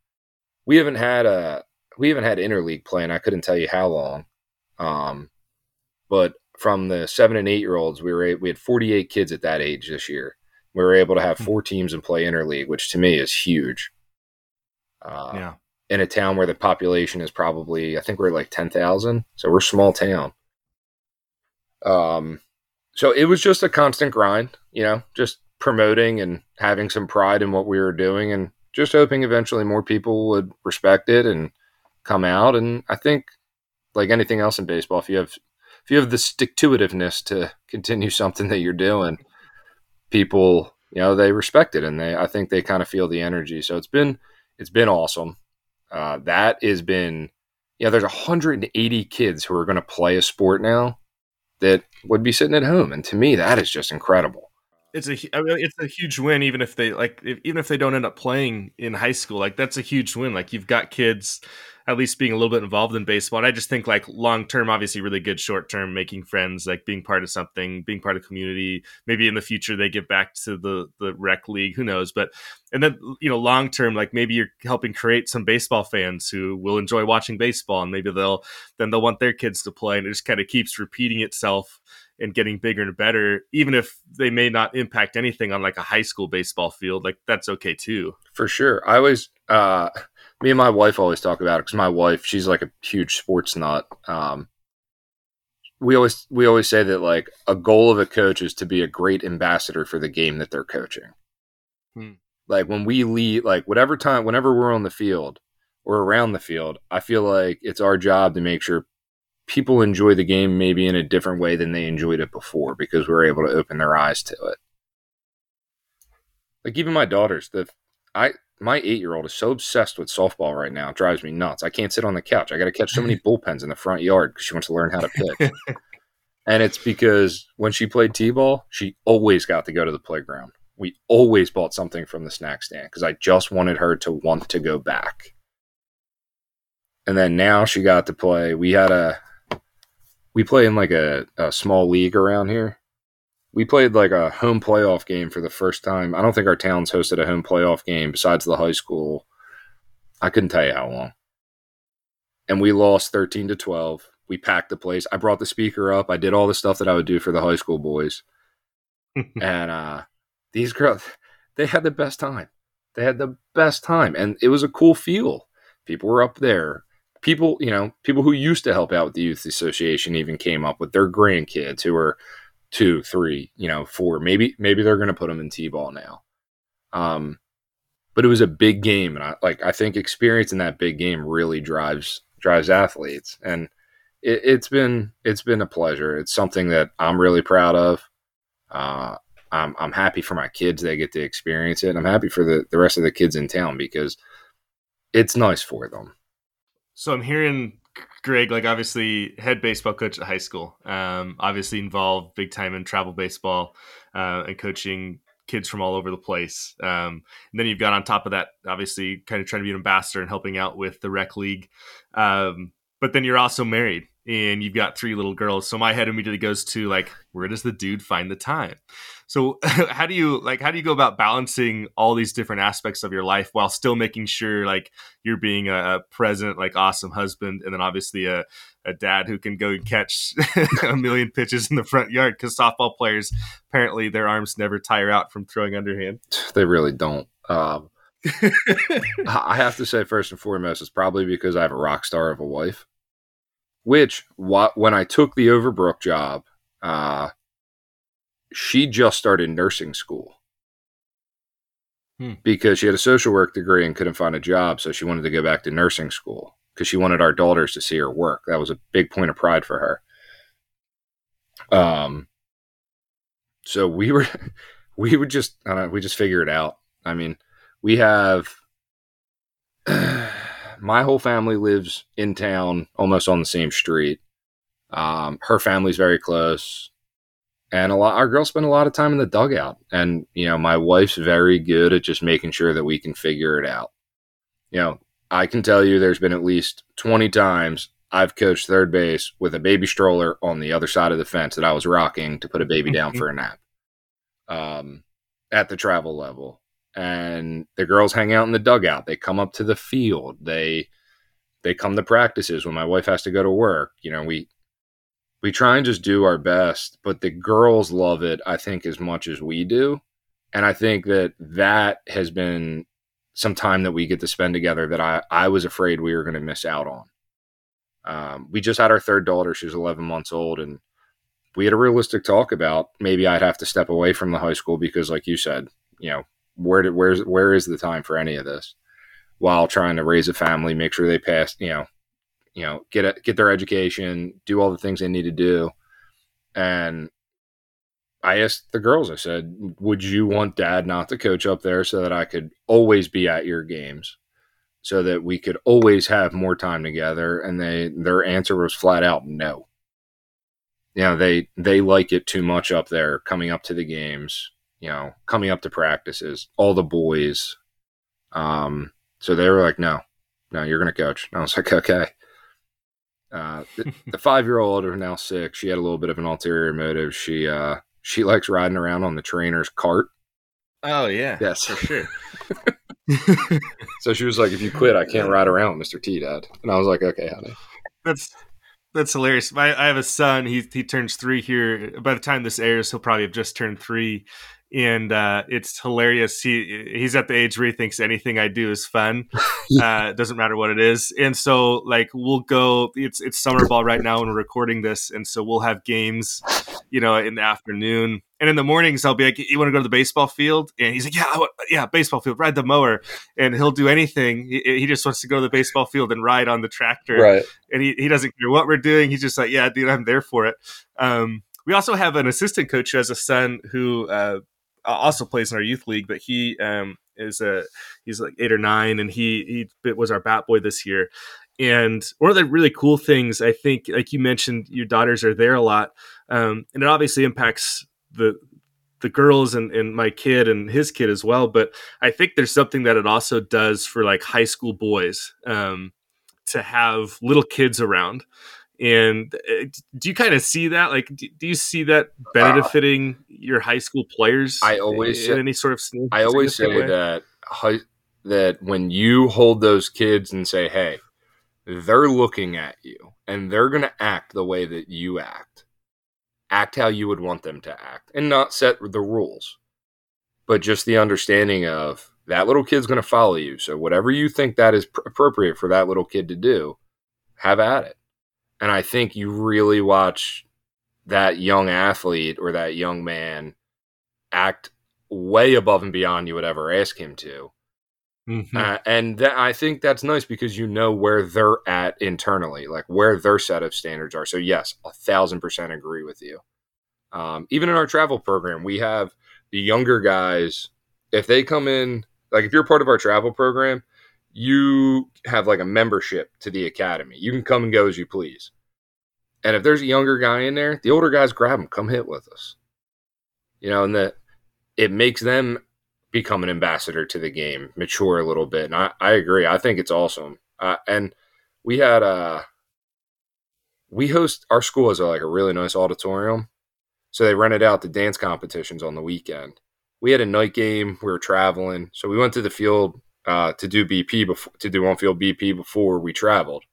we haven't had a we haven't had interleague play, and I couldn't tell you how long. Um, but from the seven and eight year olds, we were we had 48 kids at that age this year. We were able to have four teams and play interleague, which to me is huge. Uh, yeah. In a town where the population is probably, I think we're like 10,000. So we're a small town. Um, so it was just a constant grind, you know, just promoting and having some pride in what we were doing and just hoping eventually more people would respect it and come out. And I think, like anything else in baseball, if you have if you have the stick to itiveness to continue something that you're doing, people, you know, they respect it and they I think they kind of feel the energy. So it's been it's been awesome. Uh, that has been yeah, there's 180 kids who are going to play a sport now that would be sitting at home, and to me, that is just incredible it's a I mean, it's a huge win even if they like if, even if they don't end up playing in high school like that's a huge win like you've got kids at least being a little bit involved in baseball. And I just think like long term, obviously really good short term, making friends, like being part of something, being part of community. Maybe in the future they give back to the the rec league. Who knows? But and then you know long term, like maybe you're helping create some baseball fans who will enjoy watching baseball, and maybe they'll then they'll want their kids to play, and it just kind of keeps repeating itself and getting bigger and better, even if they may not impact anything on like a high school baseball field. Like that's okay too. For sure. I always uh me and my wife always talk about it because my wife, she's like a huge sports nut. Um, we always we always say that like a goal of a coach is to be a great ambassador for the game that they're coaching. Hmm. Like when we lead, like whatever time, whenever we're on the field or around the field, I feel like it's our job to make sure people enjoy the game maybe in a different way than they enjoyed it before because we're able to open their eyes to it. Like even my daughters, the I my eight year old is so obsessed with softball right now. It drives me nuts. I can't sit on the couch. I got to catch so many bullpens in the front yard because she wants to learn how to pitch. and it's because when she played t ball, she always got to go to the playground. We always bought something from the snack stand because I just wanted her to want to go back. And then now she got to play. We had a, we play in like a, a small league around here we played like a home playoff game for the first time. I don't think our town's hosted a home playoff game besides the high school. I couldn't tell you how long. And we lost 13 to 12. We packed the place. I brought the speaker up. I did all the stuff that I would do for the high school boys. and uh, these girls, they had the best time. They had the best time. And it was a cool feel. People were up there. People, you know, people who used to help out with the youth association even came up with their grandkids who are two, three, you know, four. Maybe maybe they're going to put them in t-ball now. Um, but it was a big game, and I like I think experience in that big game really drives drives athletes, and it, it's been it's been a pleasure. It's something that I'm really proud of. Uh, I'm I'm happy for my kids; they get to experience it. I'm happy for the the rest of the kids in town because it's nice for them. So I'm hearing Greg, like obviously head baseball coach at high school, um, obviously involved big time in travel baseball uh, and coaching kids from all over the place. Um, and then you've got on top of that, obviously, kind of trying to be an ambassador and helping out with the rec league. Um, but then you're also married and you've got three little girls. So my head immediately goes to like, where does the dude find the time? So how do you like how do you go about balancing all these different aspects of your life while still making sure like you're being a present, like awesome husband, and then obviously a, a dad who can go and catch a million pitches in the front yard because softball players apparently their arms never tire out from throwing underhand. They really don't. Um, I have to say, first and foremost, it's probably because I have a rock star of a wife. Which, when I took the Overbrook job, uh, she just started nursing school. hmm. because she had a social work degree and couldn't find a job. So she wanted to go back to nursing school because she wanted our daughters to see her work. That was a big point of pride for her. Um, so we were, we would just, I don't know, we just figure it out. I mean, we have, my whole family lives in town, almost on the same street. Um, her family's very close and a lot our girls spend a lot of time in the dugout. And you know my wife's very good at just making sure that we can figure it out. You know i can tell you there's been at least 20 times i've coached third base with a baby stroller on the other side of the fence that i was rocking to put a baby down for a nap um, at the travel level. And the girls hang out in the dugout. They come up to the field. They they come to practices when my wife has to go to work. You know we we try and just do our best, but the girls love it, I think, as much as we do. And I think that that has been some time that we get to spend together that I, I was afraid we were going to miss out on. Um, we just had our third daughter. She was 11 months old. And we had a realistic talk about maybe I'd have to step away from the high school because, like you said, you know, where did, where's, where is the time for any of this while trying to raise a family, make sure they pass, you know, you know get a, get their education, do all the things they need to do, and I asked the girls. I said, "Would you want Dad not to coach up there so that I could always be at your games?" so that we could always have more time together? And they their answer was flat out no. You know they they like it too much up there coming up to the games you know coming up to practices all the boys. Um so they were like no no you're gonna coach. And i was like okay uh, the, the five year old or now six, she had a little bit of an ulterior motive. She uh, she likes riding around on the trainer's cart. Oh yeah, yes, for sure. so she was like, "If you quit, I can't ride around, Mister T, Dad." And I was like, "Okay, honey." That's that's hilarious. My, I have a son. He he turns three here. By the time this airs, he'll probably have just turned three and uh, it's hilarious. He he's at the age where he thinks anything I do is fun. uh, doesn't matter what it is. And so like we'll go. It's it's summer ball right now, and we're recording this, and so we'll have games, you know, in the afternoon. And in the mornings, I'll be like, "You want to go to the baseball field?" And he's like, "Yeah, yeah, baseball field. Ride the mower." And he'll do anything. He, he, just wants to go to the baseball field and ride on the tractor. Right. And he, he doesn't care what we're doing. He's just like, "Yeah, dude, I'm there for it." Um, we also have an assistant coach who has a son who uh, also plays in our youth league, but he um, is a he's like eight or nine, and he he was our bat boy this year. And one of the really cool things I think, like you mentioned, your daughters are there a lot, um, and it obviously impacts the the girls and, and my kid and his kid as well. But I think there's something that it also does for like high school boys um, to have little kids around. And uh, do you kind of see that? Like, do you see that benefiting uh, your high school players? I always in, say, any sort of. I always say way? that that when you hold those kids and say, "Hey, they're looking at you and they're going to act the way that you act, act how you would want them to act, and not set the rules, but just the understanding of that little kid's going to follow you. So whatever you think that is pr- appropriate for that little kid to do, have at it." And I think you really watch that young athlete or that young man act way above and beyond you would ever ask him to. Mm-hmm. Uh, and th- I think that's nice because you know where they're at internally, like where their set of standards are. So, yes, a thousand percent agree with you. Um, even in our travel program, we have the younger guys. If they come in, like if you're part of our travel program, you have like a membership to the academy. You can come and go as you please. And if there's a younger guy in there, the older guys grab him, come hit with us. You know, and that it makes them become an ambassador to the game, mature a little bit. And I, I agree. I think it's awesome. Uh, and we had a, uh, we host our school has like a really nice auditorium. So they rented out the dance competitions on the weekend. We had a night game. We were traveling, so we went to the field uh, to do BP before to do on field BP before we traveled.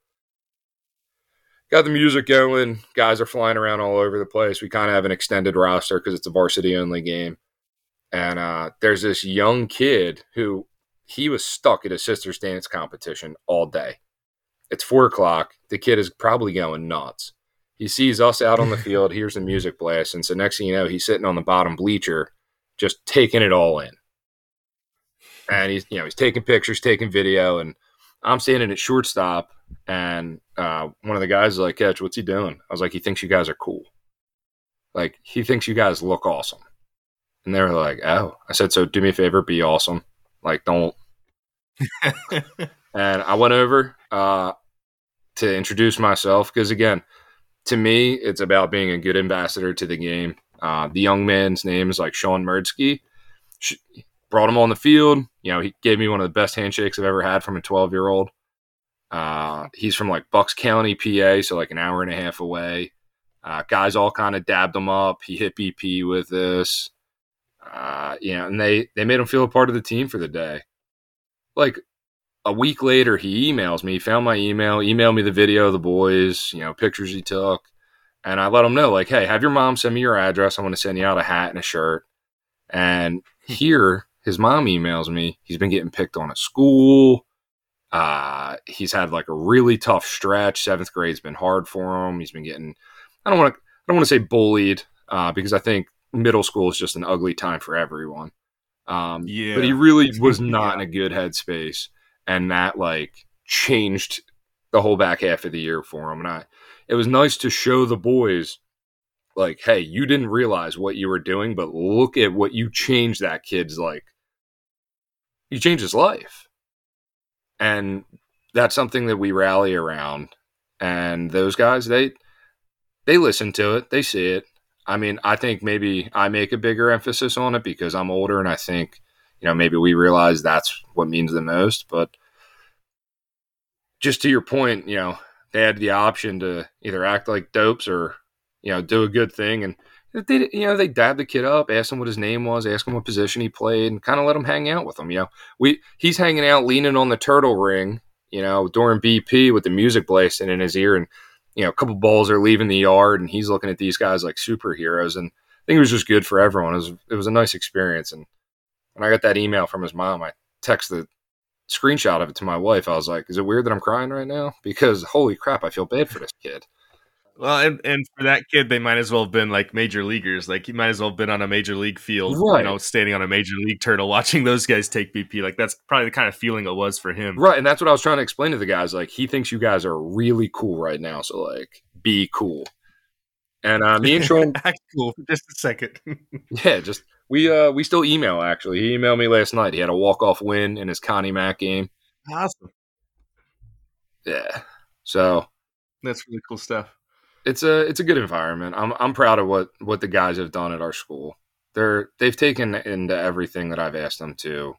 Got the music going. Guys are flying around all over the place. We kind of have an extended roster because it's a varsity only game. And uh, there's this young kid who he was stuck at his sister's dance competition all day. It's four o'clock. The kid is probably going nuts. He sees us out on the field, hears the music blast, and so next thing you know, he's sitting on the bottom bleacher, just taking it all in and he's you know he's taking pictures, taking video, and I'm standing at shortstop, and uh, one of the guys is like, "Catch, what's he doing?" I was like, "He thinks you guys are cool. Like he thinks you guys look awesome." And they were like, "Oh," I said, "So do me a favor, be awesome. Like don't." and I went over uh, to introduce myself because again, to me, it's about being a good ambassador to the game. Uh, the young man's name is like Sean Merdsky. Brought him on the field. You know, he gave me one of the best handshakes I've ever had from a 12 year old. Uh, he's from like Bucks County, PA, so like an hour and a half away. Uh, guys all kind of dabbed him up. He hit BP with this. Uh, you know, and they they made him feel a part of the team for the day. Like a week later, he emails me, found my email, emailed me the video of the boys, you know, pictures he took. And I let him know, like, hey, have your mom send me your address. I want to send you out a hat and a shirt. And here, his mom emails me. He's been getting picked on at school. Uh, he's had like a really tough stretch. Seventh grade's been hard for him. He's been getting, I don't want to, I don't want to say bullied, uh, because I think middle school is just an ugly time for everyone. Um, yeah. But he really was not yeah. in a good headspace and that like changed the whole back half of the year for him. And I, it was nice to show the boys, like, hey, you didn't realize what you were doing, but look at what you changed that kid's like. You changed his life, and that's something that we rally around. And those guys, they they listen to it, they see it. I mean, I think maybe I make a bigger emphasis on it because I'm older, and I think you know, maybe we realize that's what means the most. But just to your point, you know, they had the option to either act like dopes or, you know, do a good thing. And they, you know, they dabbed the kid up, asked him what his name was, asked him what position he played, and kind of let him hang out with them. You know, we he's hanging out, leaning on the turtle ring, you know, during BP with the music blasting in his ear, and you know, a couple balls are leaving the yard, and he's looking at these guys like superheroes. And I think it was just good for everyone. It was it was a nice experience, and when I got that email from his mom, I texted screenshot of it to my wife. I was like, "Is it weird that I'm crying right now?" Because holy crap, I feel bad for this kid. Well, and, and for that kid, they might as well have been like major leaguers. Like he might as well have been on a major league field, right. you know, standing on a major league turtle, watching those guys take BP. Like that's probably the kind of feeling it was for him, right? And that's what I was trying to explain to the guys. Like he thinks you guys are really cool right now, so like be cool. And uh, me and Sean act cool for just a second. yeah, just we uh we still email actually. He emailed me last night. He had a walk off win in his Connie Mack game. Awesome. Yeah. So that's really cool stuff. It's a it's a good environment. I'm I'm proud of what what the guys have done at our school. They're they've taken into everything that I've asked them to,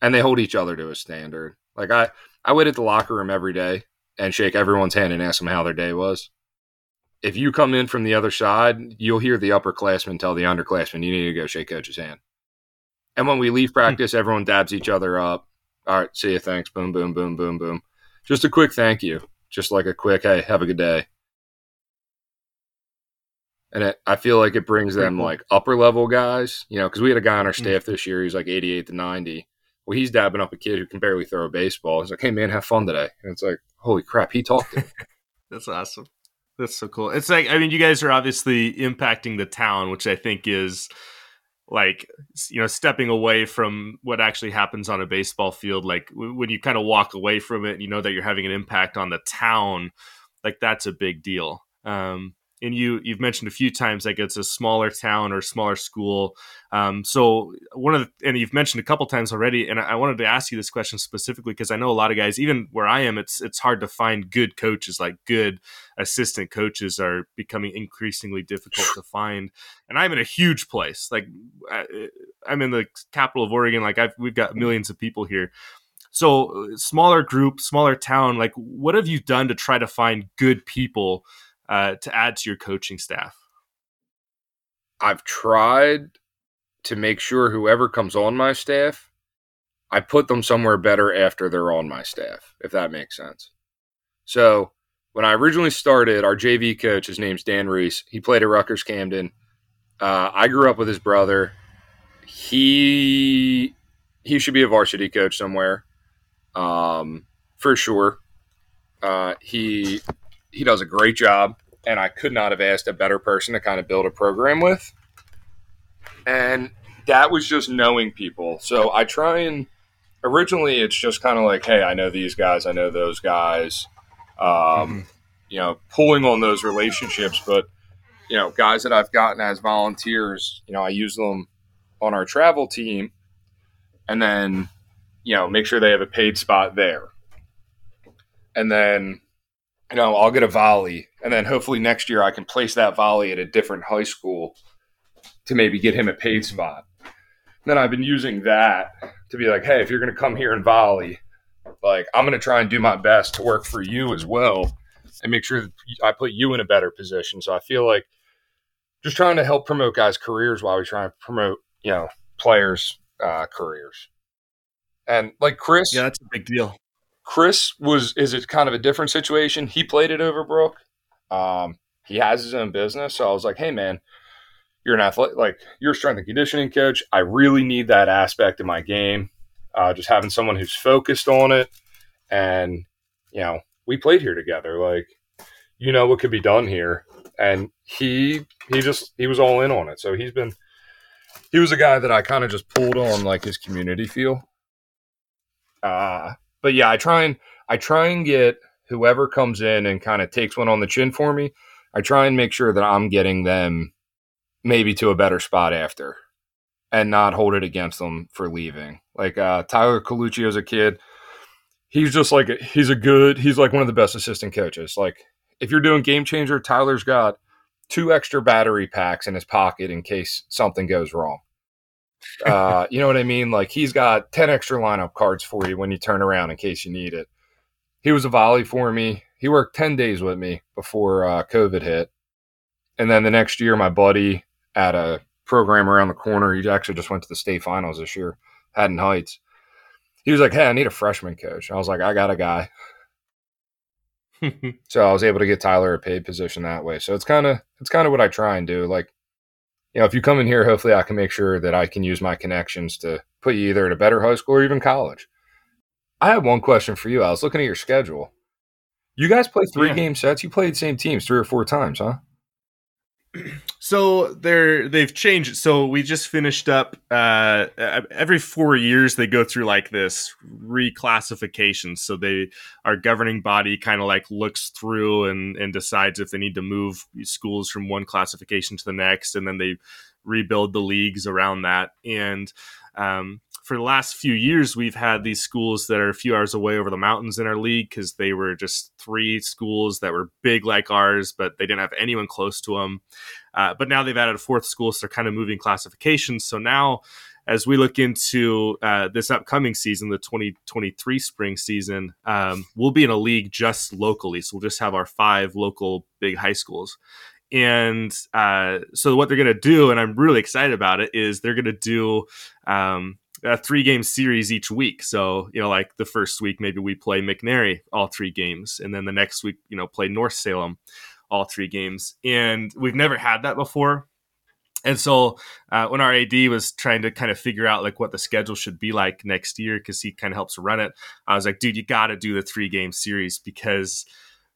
and they hold each other to a standard. Like I I wait at the locker room every day and shake everyone's hand and ask them how their day was if you come in from the other side, you'll hear the upperclassmen tell the underclassmen, you need to go shake coach's hand. And when we leave hmm. practice, everyone dabs each other up. All right, see you. Thanks. Boom, boom, boom, boom, boom. Just a quick thank you. Just like a quick, hey, have a good day. And it, I feel like it brings them cool. like upper level guys, you know, because we had a guy on our hmm. staff this year. He's like 88 to 90. Well, he's dabbing up a kid who can barely throw a baseball. He's like, hey, man, have fun today. And it's like, holy crap, he talked to me. That's awesome. That's so cool. It's like I mean, you guys are obviously impacting the town, which I think is like you know stepping away from what actually happens on a baseball field. Like when you kind of walk away from it, and you know that you're having an impact on the town. Like that's a big deal. Um, and you you've mentioned a few times like it's a smaller town or smaller school. Um, so one of the, and you've mentioned a couple times already and I, wanted to ask you this question specifically because i know a lot of guys even where i am it's it's hard to find good coaches like good assistant coaches are becoming increasingly difficult to find. And i'm in a huge place like I, i'm in the capital of oregon like I've, we've got millions of people here. So smaller group smaller town like what have you done to try to find good people uh, to add to your coaching staff? I've tried to make sure whoever comes on my staff, I put them somewhere better after they're on my staff, if that makes sense. So when I originally started, our JV coach, his name's Dan Reese. He played at Rutgers Camden. Uh, I grew up with his brother. He he should be a varsity coach somewhere, um, for sure. Uh, he he does a great job, and I could not have asked a better person to kind of build a program with. And that was just knowing people. So I try and originally it's just kind of like, hey, I know these guys, I know those guys, um, mm-hmm. you know, pulling on those relationships. But you know, guys that I've gotten as volunteers, you know, I use them on our travel team, and then you know, make sure they have a paid spot there, and then you know, I'll get a volley, and then hopefully next year I can place that volley at a different high school to maybe get him a paid spot. Then I've been using that to be like, hey, if you're going to come here and volley, like I'm going to try and do my best to work for you as well and make sure that I put you in a better position. So I feel like just trying to help promote guys' careers while we try and promote, you know, players' uh, careers. And like Chris, yeah, that's a big deal. Chris was is it kind of a different situation. He played at Overbrook. Um, he has his own business, so I was like, hey man, you're an athlete, like you're a strength and conditioning coach. I really need that aspect of my game. Uh, just having someone who's focused on it, and you know, we played here together. Like, you know what could be done here, and he he just he was all in on it. So he's been he was a guy that I kind of just pulled on like his community feel. Uh but yeah, I try and I try and get whoever comes in and kind of takes one on the chin for me. I try and make sure that I'm getting them maybe to a better spot after and not hold it against them for leaving. Like uh, Tyler Colucci as a kid, he's just like he's a good he's like one of the best assistant coaches. Like if you're doing GameChanger, Tyler's got two extra battery packs in his pocket in case something goes wrong. Uh, you know what I mean? Like he's got 10 extra lineup cards for you when you turn around in case you need it. He was a volley for me. He worked 10 days with me before uh, COVID hit. And then the next year, my buddy at a program around the corner, he actually just went to the state finals this year, Haddon Heights. He was like, Hey, I need a freshman coach. I was like, I got a guy. so I was able to get Tyler a paid position that way. So it's kind of it's kind of what I try and do. Like you know, if you come in here, hopefully I can make sure that I can use my connections to put you either at a better high school or even college. I have one question for you. I was looking at your schedule. You guys play three yeah. game sets. You played same teams three or four times, huh? So they're they've changed. So we just finished up uh every four years they go through like this reclassification. So they our governing body kind of like looks through and and decides if they need to move schools from one classification to the next and then they rebuild the leagues around that. And um for the last few years, we've had these schools that are a few hours away over the mountains in our league because they were just three schools that were big like ours, but they didn't have anyone close to them. Uh, but now they've added a fourth school, so they're kind of moving classifications. So now, as we look into uh, this upcoming season, the 2023 spring season, um, we'll be in a league just locally. So we'll just have our five local big high schools. And uh, so what they're going to do, and I'm really excited about it, is they're going to do um, a three game series each week. So, you know, like the first week, maybe we play McNary all three games. And then the next week, you know, play North Salem all three games. And we've never had that before. And so uh, when our AD was trying to kind of figure out like what the schedule should be like next year, because he kind of helps run it, I was like, dude, you got to do the three game series because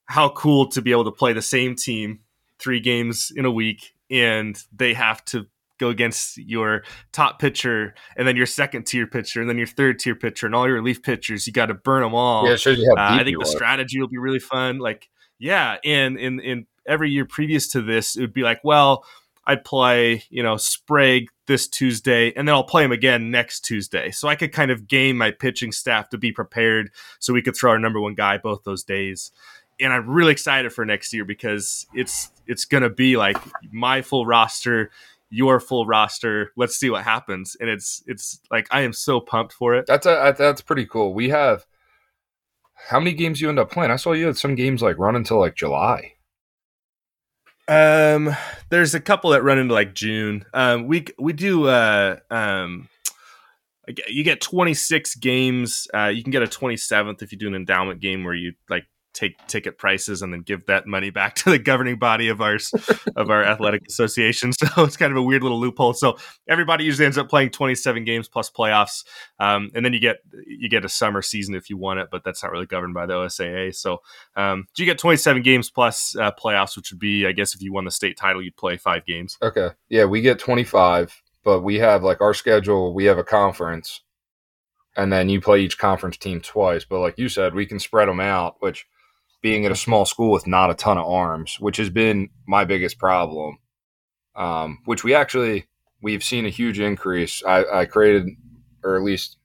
how cool to be able to play the same team three games in a week and they have to go against your top pitcher and then your second tier pitcher and then your third tier pitcher and all your relief pitchers. You got to burn them all. Yeah, sure. Uh, I think the are. strategy will be really fun. Like, yeah, and in in every year previous to this, it would be like, well, I'd play, you know, Sprague this Tuesday, and then I'll play him again next Tuesday. So I could kind of game my pitching staff to be prepared so we could throw our number one guy both those days. And I'm really excited for next year because it's it's gonna be like my full roster your full roster. Let's see what happens. And it's it's like I am so pumped for it. That's a that's pretty cool. We have how many games you end up playing? I saw you had some games like run until like July. Um, there's a couple that run into like June. Um, we we do uh um. You get 26 games. Uh, you can get a 27th if you do an endowment game where you like take ticket prices and then give that money back to the governing body of ours of our athletic association. So it's kind of a weird little loophole. So everybody usually ends up playing 27 games plus playoffs, um, and then you get you get a summer season if you want it, but that's not really governed by the OSAA. So um, you get 27 games plus uh, playoffs, which would be, I guess, if you won the state title, you'd play five games. Okay, yeah, we get 25, but we have like our schedule. We have a conference and then you play each conference team twice. But like you said, we can spread them out, which being at a small school with not a ton of arms, which has been my biggest problem. Um, which we actually we've seen a huge increase. I, I created, or at least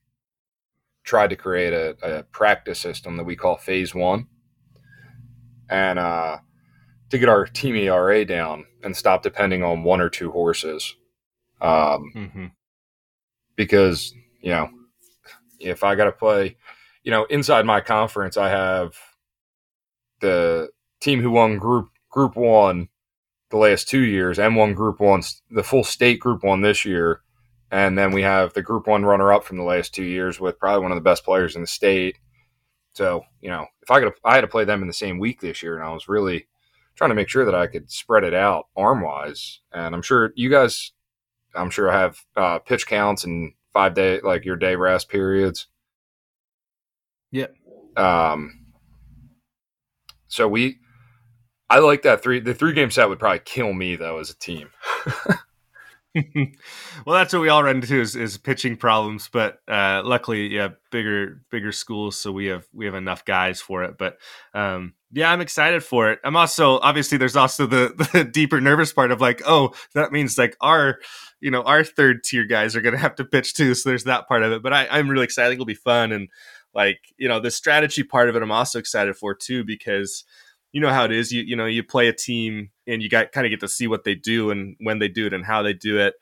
tried to create a, a, practice system that we call Phase One, and uh, to get our team ERA down and stop depending on one or two horses. Um, mm-hmm. Because you know, if I got to play, you know, inside my conference, I have the team who won Group Group One the last two years, and won Group One, the full state Group One this year, and then we have the Group One runner up from the last two years with probably one of the best players in the state. So you know, if I could, I had to play them in the same week this year, and I was really trying to make sure that I could spread it out arm wise. And I'm sure you guys, I'm sure I have uh, pitch counts and five day like your day rest periods. Yeah. Um. So we, I like that three. The three game set would probably kill me though as a team. well, that's what we all run into is, is pitching problems. But uh, luckily, yeah, bigger bigger schools, so we have we have enough guys for it. But um, yeah, I'm excited for it. I'm also obviously there's also the, the deeper nervous part of like, oh, that means like our you know our third tier guys are going to have to pitch too. So there's that part of it. But I, I'm really excited. It'll be fun and like you know the strategy part of it. I'm also excited for too because you know how it is. You you know you play a team and you got kind of get to see what they do and when they do it and how they do it,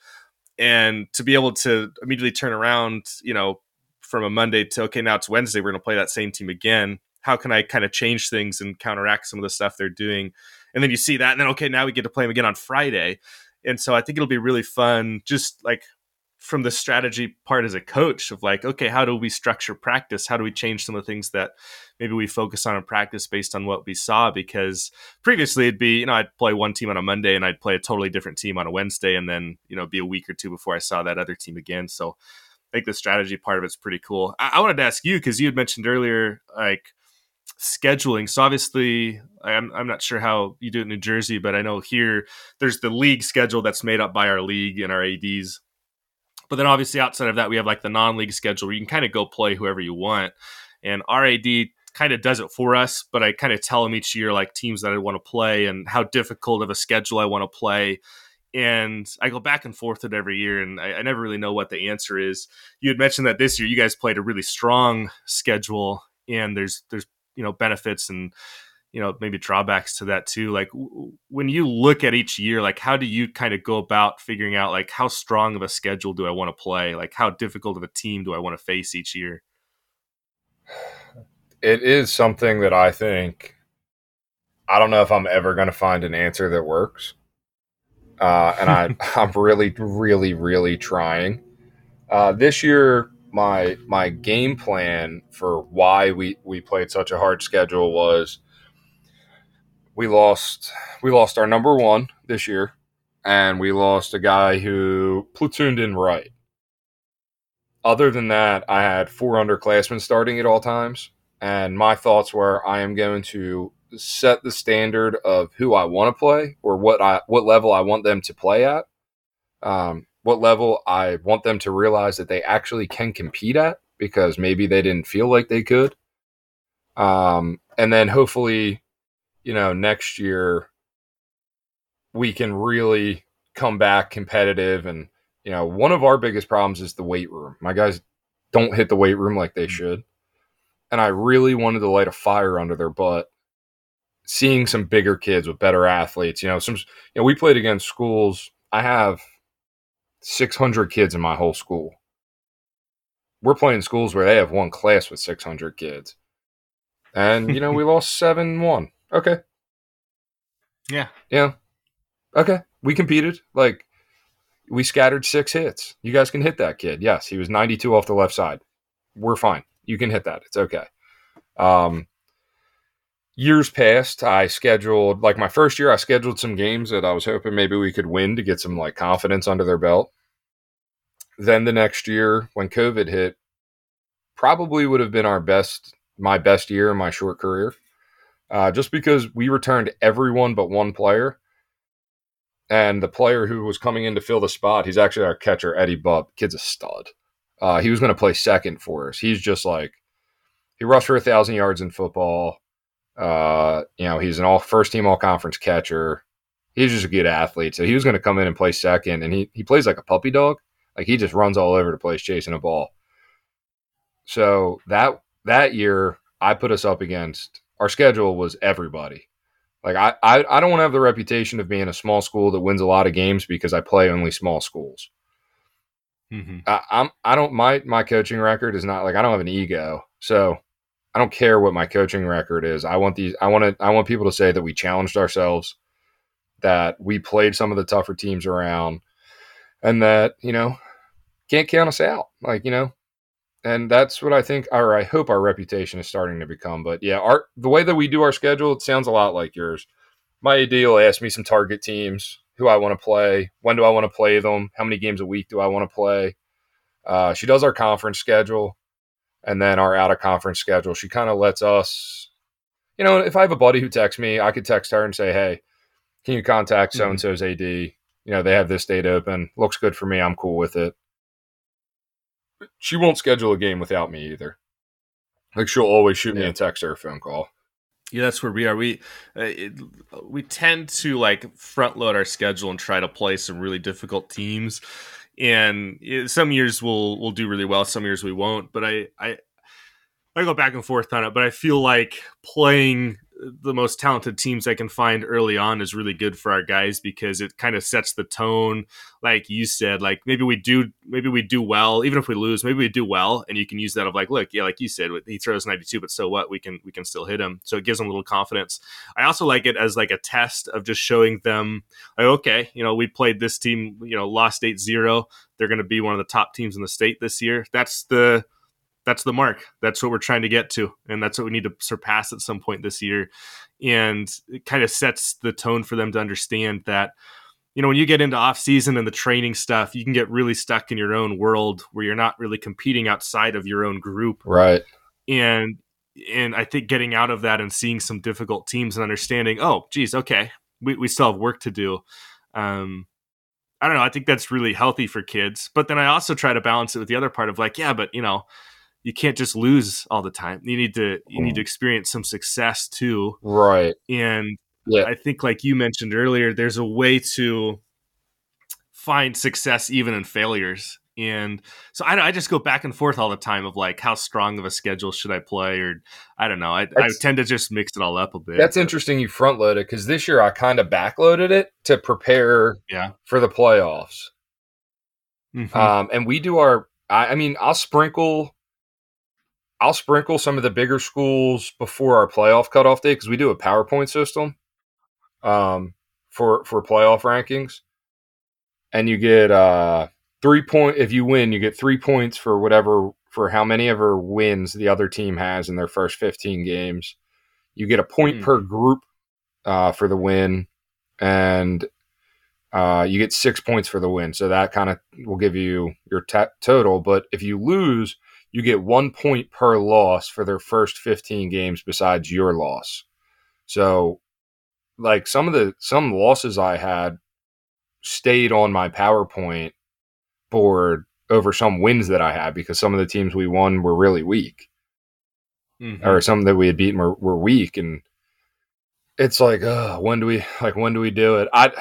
and to be able to immediately turn around, you know, from a Monday to okay, now it's Wednesday, we're going to play that same team again. How can I kind of change things and counteract some of the stuff they're doing? And then you see that, and then okay, now we get to play them again on Friday. And so I think it'll be really fun, just like from the strategy part as a coach of like, okay, how do we structure practice? How do we change some of the things that maybe we focus on in practice based on what we saw? Because previously it'd be, you know, I'd play one team on a Monday and I'd play a totally different team on a Wednesday and then, you know, be a week or two before I saw that other team again. So I think the strategy part of it's pretty cool. I, I wanted to ask you, because you had mentioned earlier, like, scheduling. So obviously, I'm I'm not sure how you do it in New Jersey, but I know here there's the league schedule that's made up by our league and our ads. But then obviously outside of that, we have like the non-league schedule where you can kind of go play whoever you want. And our AD kind of does it for us, but I kind of tell them each year like teams that I want to play and how difficult of a schedule I want to play. And I go back and forth it every year, and I, I never really know what the answer is. You had mentioned that this year you guys played a really strong schedule, and there's there's you know benefits and you know maybe drawbacks to that too like w- when you look at each year like how do you kind of go about figuring out like how strong of a schedule do i want to play? Like how difficult of a team do i want to face each year? It is something that i think i don't know if i'm ever going to find an answer that works uh, and I, i'm really really really trying. Uh, this year my my game plan for why we we played such a hard schedule was we lost we lost our number one this year, and we lost a guy who platooned in right. Other than that, I had four underclassmen starting at all times, and my thoughts were I am going to set the standard of who I want to play or what I what level I want them to play at. Um, what level I want them to realize that they actually can compete at because maybe they didn't feel like they could. Um, and then hopefully you know, next year we can really come back competitive. And, you know, one of our biggest problems is the weight room. My guys don't hit the weight room like they mm. should. And I really wanted to light a fire under their butt seeing some bigger kids with better athletes. You know, some, you know, we played against schools. I have 600 kids in my whole school. We're playing schools where they have one class with 600 kids. And, you know, we lost 7 1. Okay. Yeah. Yeah. Okay. We competed. Like we scattered six hits. You guys can hit that kid. Yes, he was 92 off the left side. We're fine. You can hit that. It's okay. Um, years past, I scheduled like my first year. I scheduled some games that I was hoping maybe we could win to get some like confidence under their belt. Then the next year, when COVID hit, probably would have been our best, my best year in my short career uh, just because we returned everyone but one player. And the player who was coming in to fill the spot, he's actually our catcher, Eddie Bubb. Kid's a stud. Uh, he was going to play second for us. He's just like he rushed for a thousand yards in football. Uh, you know, he's an all first team all conference catcher. He's just a good athlete. So he was going to come in and play second, and he he plays like a puppy dog. Like he just runs all over the place chasing a ball. So that that year, I put us up against our schedule was everybody. Like I, I, I don't want to have the reputation of being a small school that wins a lot of games because I play only small schools. Mm-hmm. I, I'm I don't my my coaching record is not like I don't have an ego, so I don't care what my coaching record is. I want these I want to I want people to say that we challenged ourselves, that we played some of the tougher teams around, and that you know can't count us out. Like you know, and that's what I think, or I hope our reputation is starting to become. But yeah, our the way that we do our schedule, it sounds a lot like yours. My AD will ask me some target teams who I want to play, when do I want to play them, how many games a week do I want to play. Uh, she does our conference schedule and then our out of conference schedule. She kind of lets us, you know, if I have a buddy who texts me, I could text her and say, hey, can you contact so and so's AD? You know, they have this date open. Looks good for me. I'm cool with it. She won't schedule a game without me either. Like she'll always shoot yeah. me a text or a phone call. Yeah, that's where we are. We uh, it, we tend to like front load our schedule and try to play some really difficult teams. And some years we'll we'll do really well, some years we won't. But I I I go back and forth on it. But I feel like playing the most talented teams I can find early on is really good for our guys because it kind of sets the tone. Like you said, like maybe we do, maybe we do well, even if we lose, maybe we do well, and you can use that of like, look, yeah, like you said, he throws ninety two, but so what? We can we can still hit him. So it gives them a little confidence. I also like it as like a test of just showing them, like, okay, you know, we played this team, you know, lost 8-0. They're going to be one of the top teams in the state this year. That's the that's the mark. That's what we're trying to get to, and that's what we need to surpass at some point this year. And it kind of sets the tone for them to understand that, you know, when you get into off season and the training stuff, you can get really stuck in your own world where you're not really competing outside of your own group, right? And and I think getting out of that and seeing some difficult teams and understanding, oh, geez, okay, we we still have work to do. Um, I don't know. I think that's really healthy for kids. But then I also try to balance it with the other part of like, yeah, but you know, you can't just lose all the time. You need to you need to mm. experience some success too. Right. And yeah. I think like you mentioned earlier, there's a way to find success even in failures. And so I, I just go back and forth all the time of like how strong of a schedule should I play or I don't know. I, I tend to just mix it all up a bit. That's but. interesting. You front loaded because this year I kind of backloaded it to prepare yeah. for the playoffs. Mm-hmm. Um, and we do our. I, I mean, I'll sprinkle I'll sprinkle some of the bigger schools before our playoff cutoff day because we do a PowerPoint system um, for for playoff rankings, and you get uh, three point. If you win, you get three points for whatever for how many ever wins the other team has in their first fifteen games. You get a point mm. per group uh, for the win, and uh, you get six points for the win. So that kind of will give you your t- total. But if you lose you get one point per loss for their first 15 games besides your loss. So, like some of the some losses I had stayed on my PowerPoint board over some wins that I had because some of the teams we won were really weak, mm-hmm. or some that we had beaten were, were weak, and it's like, uh, when do we like when do we do it? I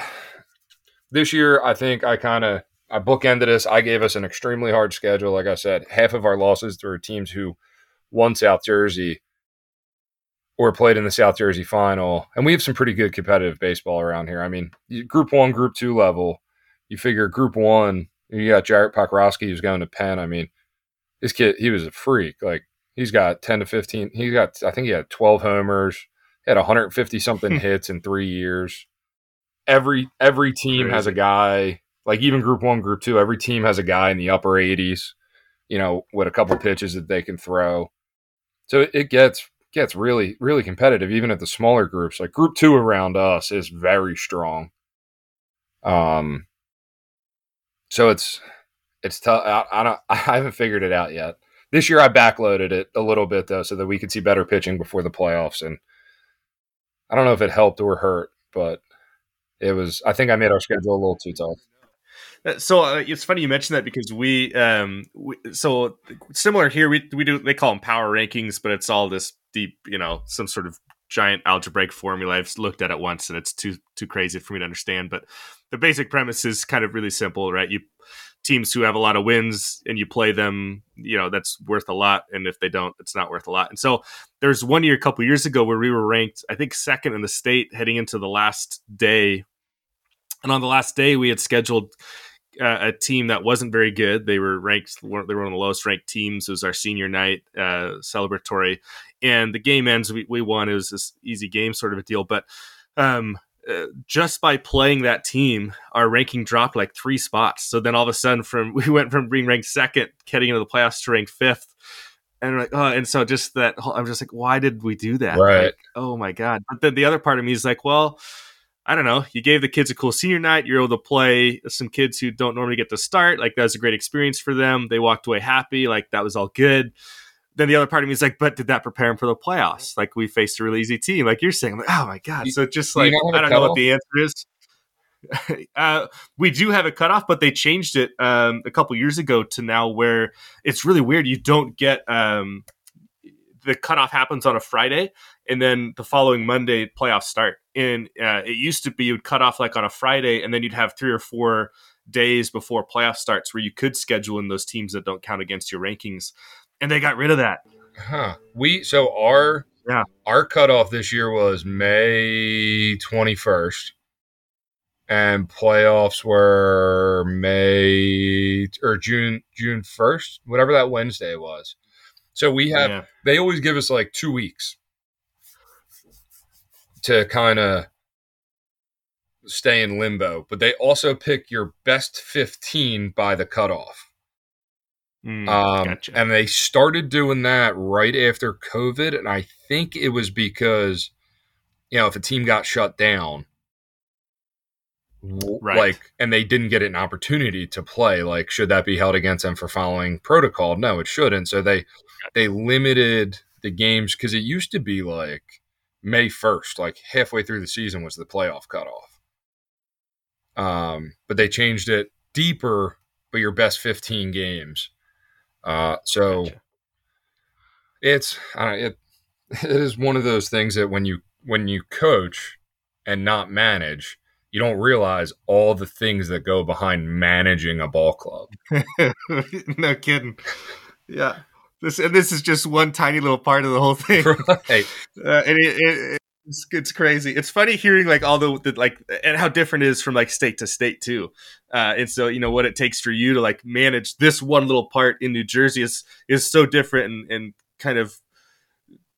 this year I think I kind of I bookended us. I gave us an extremely hard schedule. Like I said, half of our losses were teams who won South Jersey or played in the South Jersey final. And we have some pretty good competitive baseball around here. I mean, Group One, Group Two level. You figure Group One, you got Jarrett Pokroski who's going to Penn. I mean, this kid, he was a freak. Like he's got ten to fifteen. He's got, I think he had twelve homers. He had 150 something hits in three years. Every every team Crazy. has a guy like even group one, group two, every team has a guy in the upper 80s, you know, with a couple pitches that they can throw. So it gets gets really really competitive even at the smaller groups. Like group 2 around us is very strong. Um so it's it's tough. I, I don't I haven't figured it out yet. This year I backloaded it a little bit though so that we could see better pitching before the playoffs and I don't know if it helped or hurt, but it was I think I made our schedule a little too tough. Uh, so uh, it's funny you mentioned that because we, um, we, so similar here. We we do they call them power rankings, but it's all this deep, you know, some sort of giant algebraic formula. I've looked at it once, and it's too too crazy for me to understand. But the basic premise is kind of really simple, right? You teams who have a lot of wins and you play them, you know, that's worth a lot. And if they don't, it's not worth a lot. And so there's one year, a couple years ago, where we were ranked, I think, second in the state heading into the last day. And on the last day, we had scheduled uh, a team that wasn't very good. They were ranked, they were one of the lowest ranked teams. It was our senior night uh, celebratory. And the game ends, we, we won. It was this easy game sort of a deal. But um, uh, just by playing that team, our ranking dropped like three spots. So then all of a sudden, from we went from being ranked second, heading into the playoffs, to rank fifth. And like, oh, and so just that, I'm just like, why did we do that? Right. Like, oh my god. But then the other part of me is like, well, I don't know. You gave the kids a cool senior night. You're able to play some kids who don't normally get to start. Like that was a great experience for them. They walked away happy. Like that was all good then the other part of me is like, but did that prepare them for the playoffs? Like we faced a really easy team, like you're saying. Like, oh my god! So just like you know I don't know what the answer is. uh, we do have a cutoff, but they changed it um, a couple years ago to now where it's really weird. You don't get um, the cutoff happens on a Friday, and then the following Monday playoffs start. And uh, it used to be you would cut off like on a Friday, and then you'd have three or four days before playoff starts where you could schedule in those teams that don't count against your rankings and they got rid of that. Huh. We so our yeah our cutoff this year was May twenty first, and playoffs were May or June June first, whatever that Wednesday was. So we have yeah. they always give us like two weeks to kind of stay in limbo, but they also pick your best fifteen by the cutoff. Mm, um, gotcha. And they started doing that right after COVID. And I think it was because, you know, if a team got shut down, right. like, and they didn't get an opportunity to play, like, should that be held against them for following protocol? No, it shouldn't. So they, they limited the games because it used to be like May 1st, like halfway through the season was the playoff cutoff. Um, but they changed it deeper, but your best 15 games. Uh, so gotcha. it's uh, it it is one of those things that when you when you coach and not manage, you don't realize all the things that go behind managing a ball club. no kidding. Yeah. This and this is just one tiny little part of the whole thing. Right. Uh, and it, it, it's, it's crazy. It's funny hearing like all the, the, like and how different it is from like state to state too. Uh, and so you know what it takes for you to like manage this one little part in New Jersey is is so different and, and kind of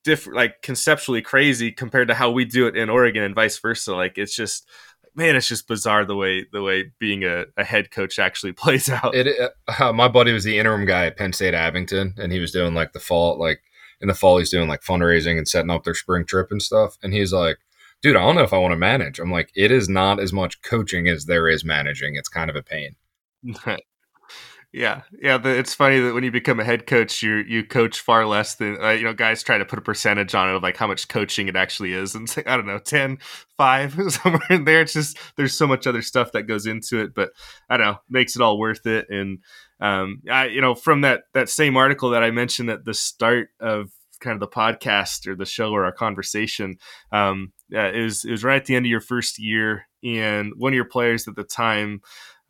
different, like conceptually crazy compared to how we do it in Oregon and vice versa. Like it's just man, it's just bizarre the way the way being a, a head coach actually plays out. It, uh, my buddy was the interim guy at Penn State Abington, and he was doing like the fall like in the fall he's doing like fundraising and setting up their spring trip and stuff. And he's like, dude, I don't know if I want to manage. I'm like, it is not as much coaching as there is managing. It's kind of a pain. yeah, yeah. The, it's funny that when you become a head coach, you you coach far less than uh, you know. Guys try to put a percentage on it of like how much coaching it actually is, and say I don't know, 10, 5, somewhere in there. It's just there's so much other stuff that goes into it, but I don't know, makes it all worth it. And um, I, you know, from that that same article that I mentioned at the start of kind of the podcast or the show or our conversation, um, uh, it was it was right at the end of your first year, and one of your players at the time.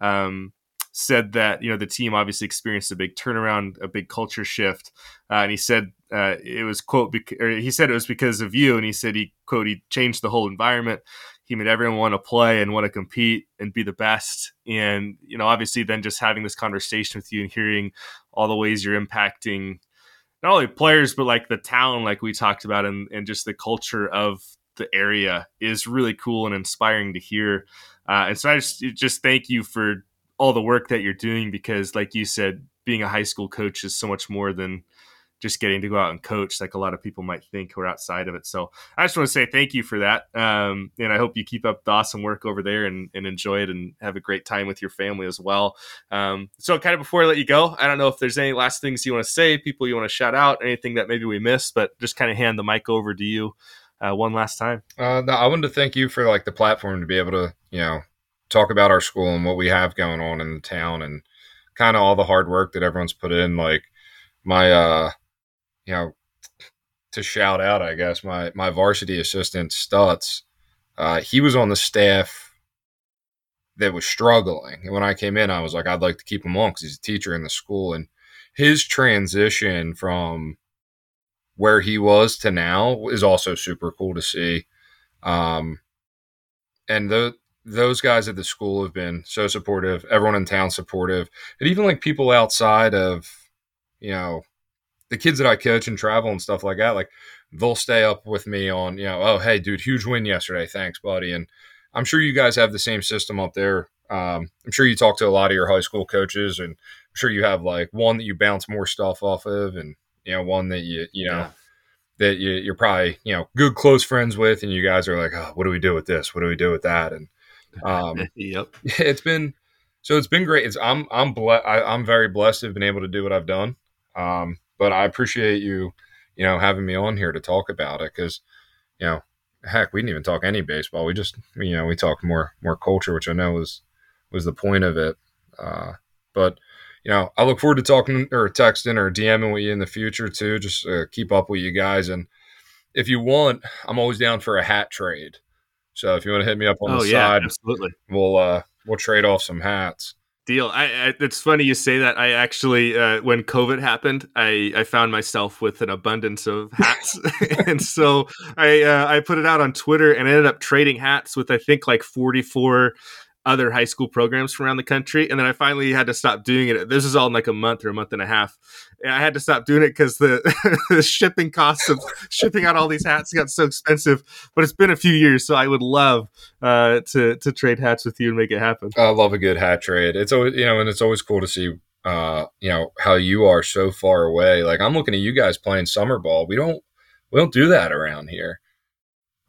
Um, said that you know the team obviously experienced a big turnaround, a big culture shift, uh, and he said uh, it was quote bec- he said it was because of you, and he said he quote he changed the whole environment he made everyone want to play and want to compete and be the best. And, you know, obviously then just having this conversation with you and hearing all the ways you're impacting not only players, but like the town, like we talked about, and, and just the culture of the area is really cool and inspiring to hear. Uh, and so I just, just thank you for all the work that you're doing because, like you said, being a high school coach is so much more than just getting to go out and coach like a lot of people might think who are outside of it. So I just want to say thank you for that. Um, and I hope you keep up the awesome work over there and, and, enjoy it and have a great time with your family as well. Um, so kind of before I let you go, I don't know if there's any last things you want to say, people you want to shout out, anything that maybe we missed, but just kind of hand the mic over to you uh, one last time. Uh, no, I wanted to thank you for like the platform to be able to, you know, talk about our school and what we have going on in the town and kind of all the hard work that everyone's put in. Like my, uh, you know, to shout out, I guess my my varsity assistant Stutz, uh, he was on the staff that was struggling, and when I came in, I was like, I'd like to keep him on because he's a teacher in the school, and his transition from where he was to now is also super cool to see. Um, and the those guys at the school have been so supportive. Everyone in town supportive, and even like people outside of, you know, the kids that I coach and travel and stuff like that. Like they'll stay up with me on, you know, oh hey dude, huge win yesterday, thanks buddy. And I'm sure you guys have the same system up there. Um, I'm sure you talk to a lot of your high school coaches, and I'm sure you have like one that you bounce more stuff off of, and you know one that you you know. Yeah that you, you're probably you know good close friends with, and you guys are like, oh, what do we do with this? What do we do with that? And um, yep, it's been so it's been great. It's I'm I'm ble- I, I'm very blessed to have been able to do what I've done. Um, but I appreciate you, you know, having me on here to talk about it because, you know, heck, we didn't even talk any baseball. We just, you know, we talked more more culture, which I know was was the point of it. Uh, but you know, I look forward to talking or texting or DMing with you in the future too. Just uh, keep up with you guys, and if you want, I'm always down for a hat trade. So if you want to hit me up on oh, the yeah, side, absolutely, we'll uh, we'll trade off some hats. Deal. I, I, it's funny you say that. I actually, uh, when COVID happened, I, I found myself with an abundance of hats, and so I uh, I put it out on Twitter and ended up trading hats with I think like 44 other high school programs from around the country. And then I finally had to stop doing it. This is all in like a month or a month and a half. And I had to stop doing it because the, the shipping costs of shipping out all these hats got so expensive. But it's been a few years, so I would love uh, to to trade hats with you and make it happen. I love a good hat trade. It's always you know, and it's always cool to see uh, you know how you are so far away. Like I'm looking at you guys playing summer ball. We don't we don't do that around here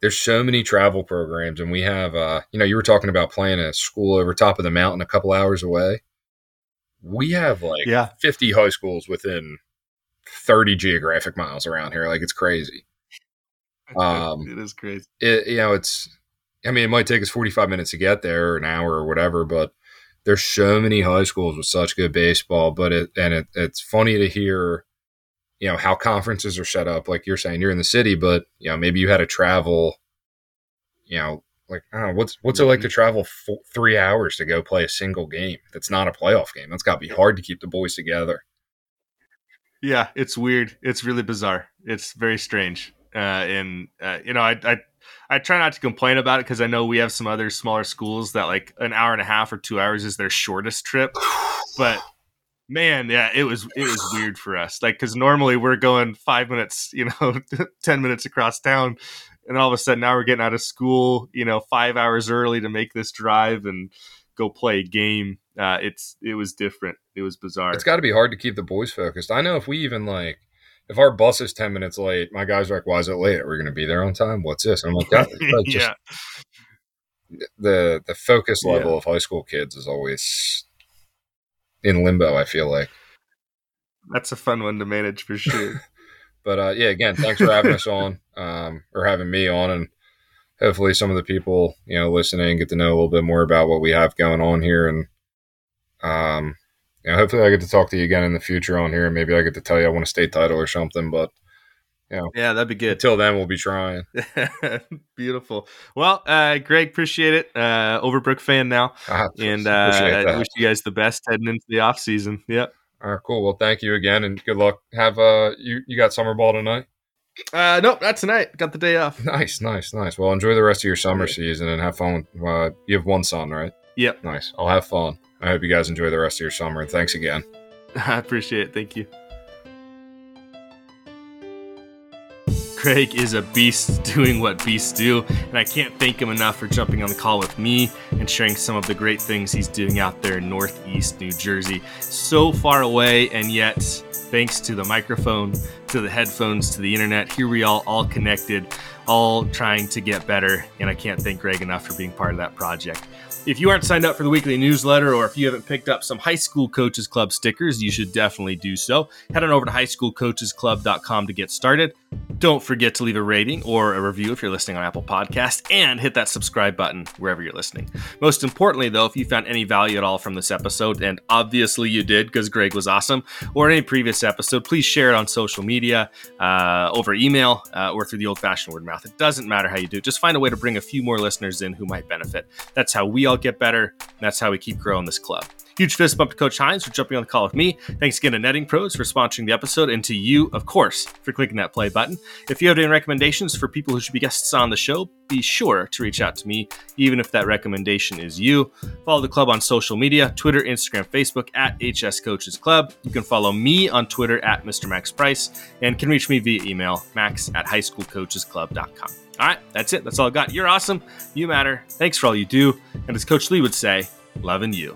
there's so many travel programs and we have uh, you know you were talking about playing a school over top of the mountain a couple hours away. We have like yeah. 50 high schools within 30 geographic miles around here. Like it's crazy. Um it is crazy. it, you know it's i mean it might take us 45 minutes to get there or an hour or whatever but there's so many high schools with such good baseball but it and it, it's funny to hear you know how conferences are set up like you're saying you're in the city but you know maybe you had to travel you know like I don't know what's what's it like to mm-hmm. travel four, three hours to go play a single game that's not a playoff game? That's got to be hard to keep the boys together. Yeah it's weird. It's really bizarre. It's very strange. Uh, and uh, you know I, I I try not to complain about it because I know we have some other smaller schools that like an hour and a half or two hours is their shortest trip. But man yeah it was it was weird for us. Like because normally we're going five minutes you know ten minutes across town and all of a sudden now we're getting out of school you know five hours early to make this drive and go play a game. Uh, it's it was different. It was bizarre. It's got to be hard to keep the boys focused. I know if we even like if our bus is 10 minutes late my guys are like why is it late? We're we going to be there on time? What's this? And i'm like, that, like just, yeah. the the focus level yeah. of high school kids is always in limbo. I feel like that's a fun one to manage for sure. but uh, yeah, again, thanks for having us on um, or having me on, and hopefully some of the people you know listening get to know a little bit more about what we have going on here, and um, you know, hopefully I get to talk to you again in the future on here, and maybe I get to tell you I want a state title or something. But yeah, yeah, that'd be good. Until then, we'll be trying. Beautiful. Well, uh, Greg, appreciate it. Uh, Overbrook fan now, ah, and uh, I wish you guys the best heading into the off season. Yep. All right, cool. Well, thank you again, and good luck. Have uh, you you got summer ball tonight? Uh, nope, not tonight. Got the day off. Nice, nice, nice. Well, enjoy the rest of your summer yeah. season and have fun. Uh, you have one son, right? Yep. Nice. I'll have fun. I hope you guys enjoy the rest of your summer, and thanks again. I appreciate it. Thank you. Craig is a beast doing what beasts do, and I can't thank him enough for jumping on the call with me and sharing some of the great things he's doing out there in Northeast New Jersey. So far away, and yet, thanks to the microphone, to the headphones, to the internet, here we all all connected, all trying to get better. And I can't thank Greg enough for being part of that project. If you aren't signed up for the weekly newsletter or if you haven't picked up some High School Coaches Club stickers, you should definitely do so. Head on over to highschoolcoachesclub.com to get started. Don't forget to leave a rating or a review if you're listening on Apple Podcast and hit that subscribe button wherever you're listening. Most importantly, though, if you found any value at all from this episode, and obviously you did because Greg was awesome, or any previous episode, please share it on social media, uh, over email, uh, or through the old fashioned word of mouth. It doesn't matter how you do it. Just find a way to bring a few more listeners in who might benefit. That's how we all get better. And that's how we keep growing this club. Huge fist bump to Coach Hines for jumping on the call with me. Thanks again to Netting Pros for sponsoring the episode, and to you, of course, for clicking that play button. If you have any recommendations for people who should be guests on the show, be sure to reach out to me, even if that recommendation is you. Follow the club on social media Twitter, Instagram, Facebook at HS Coaches Club. You can follow me on Twitter at Mr. Max Price and can reach me via email, max at highschoolcoachesclub.com. All right, that's it. That's all I got. You're awesome. You matter. Thanks for all you do. And as Coach Lee would say, loving you.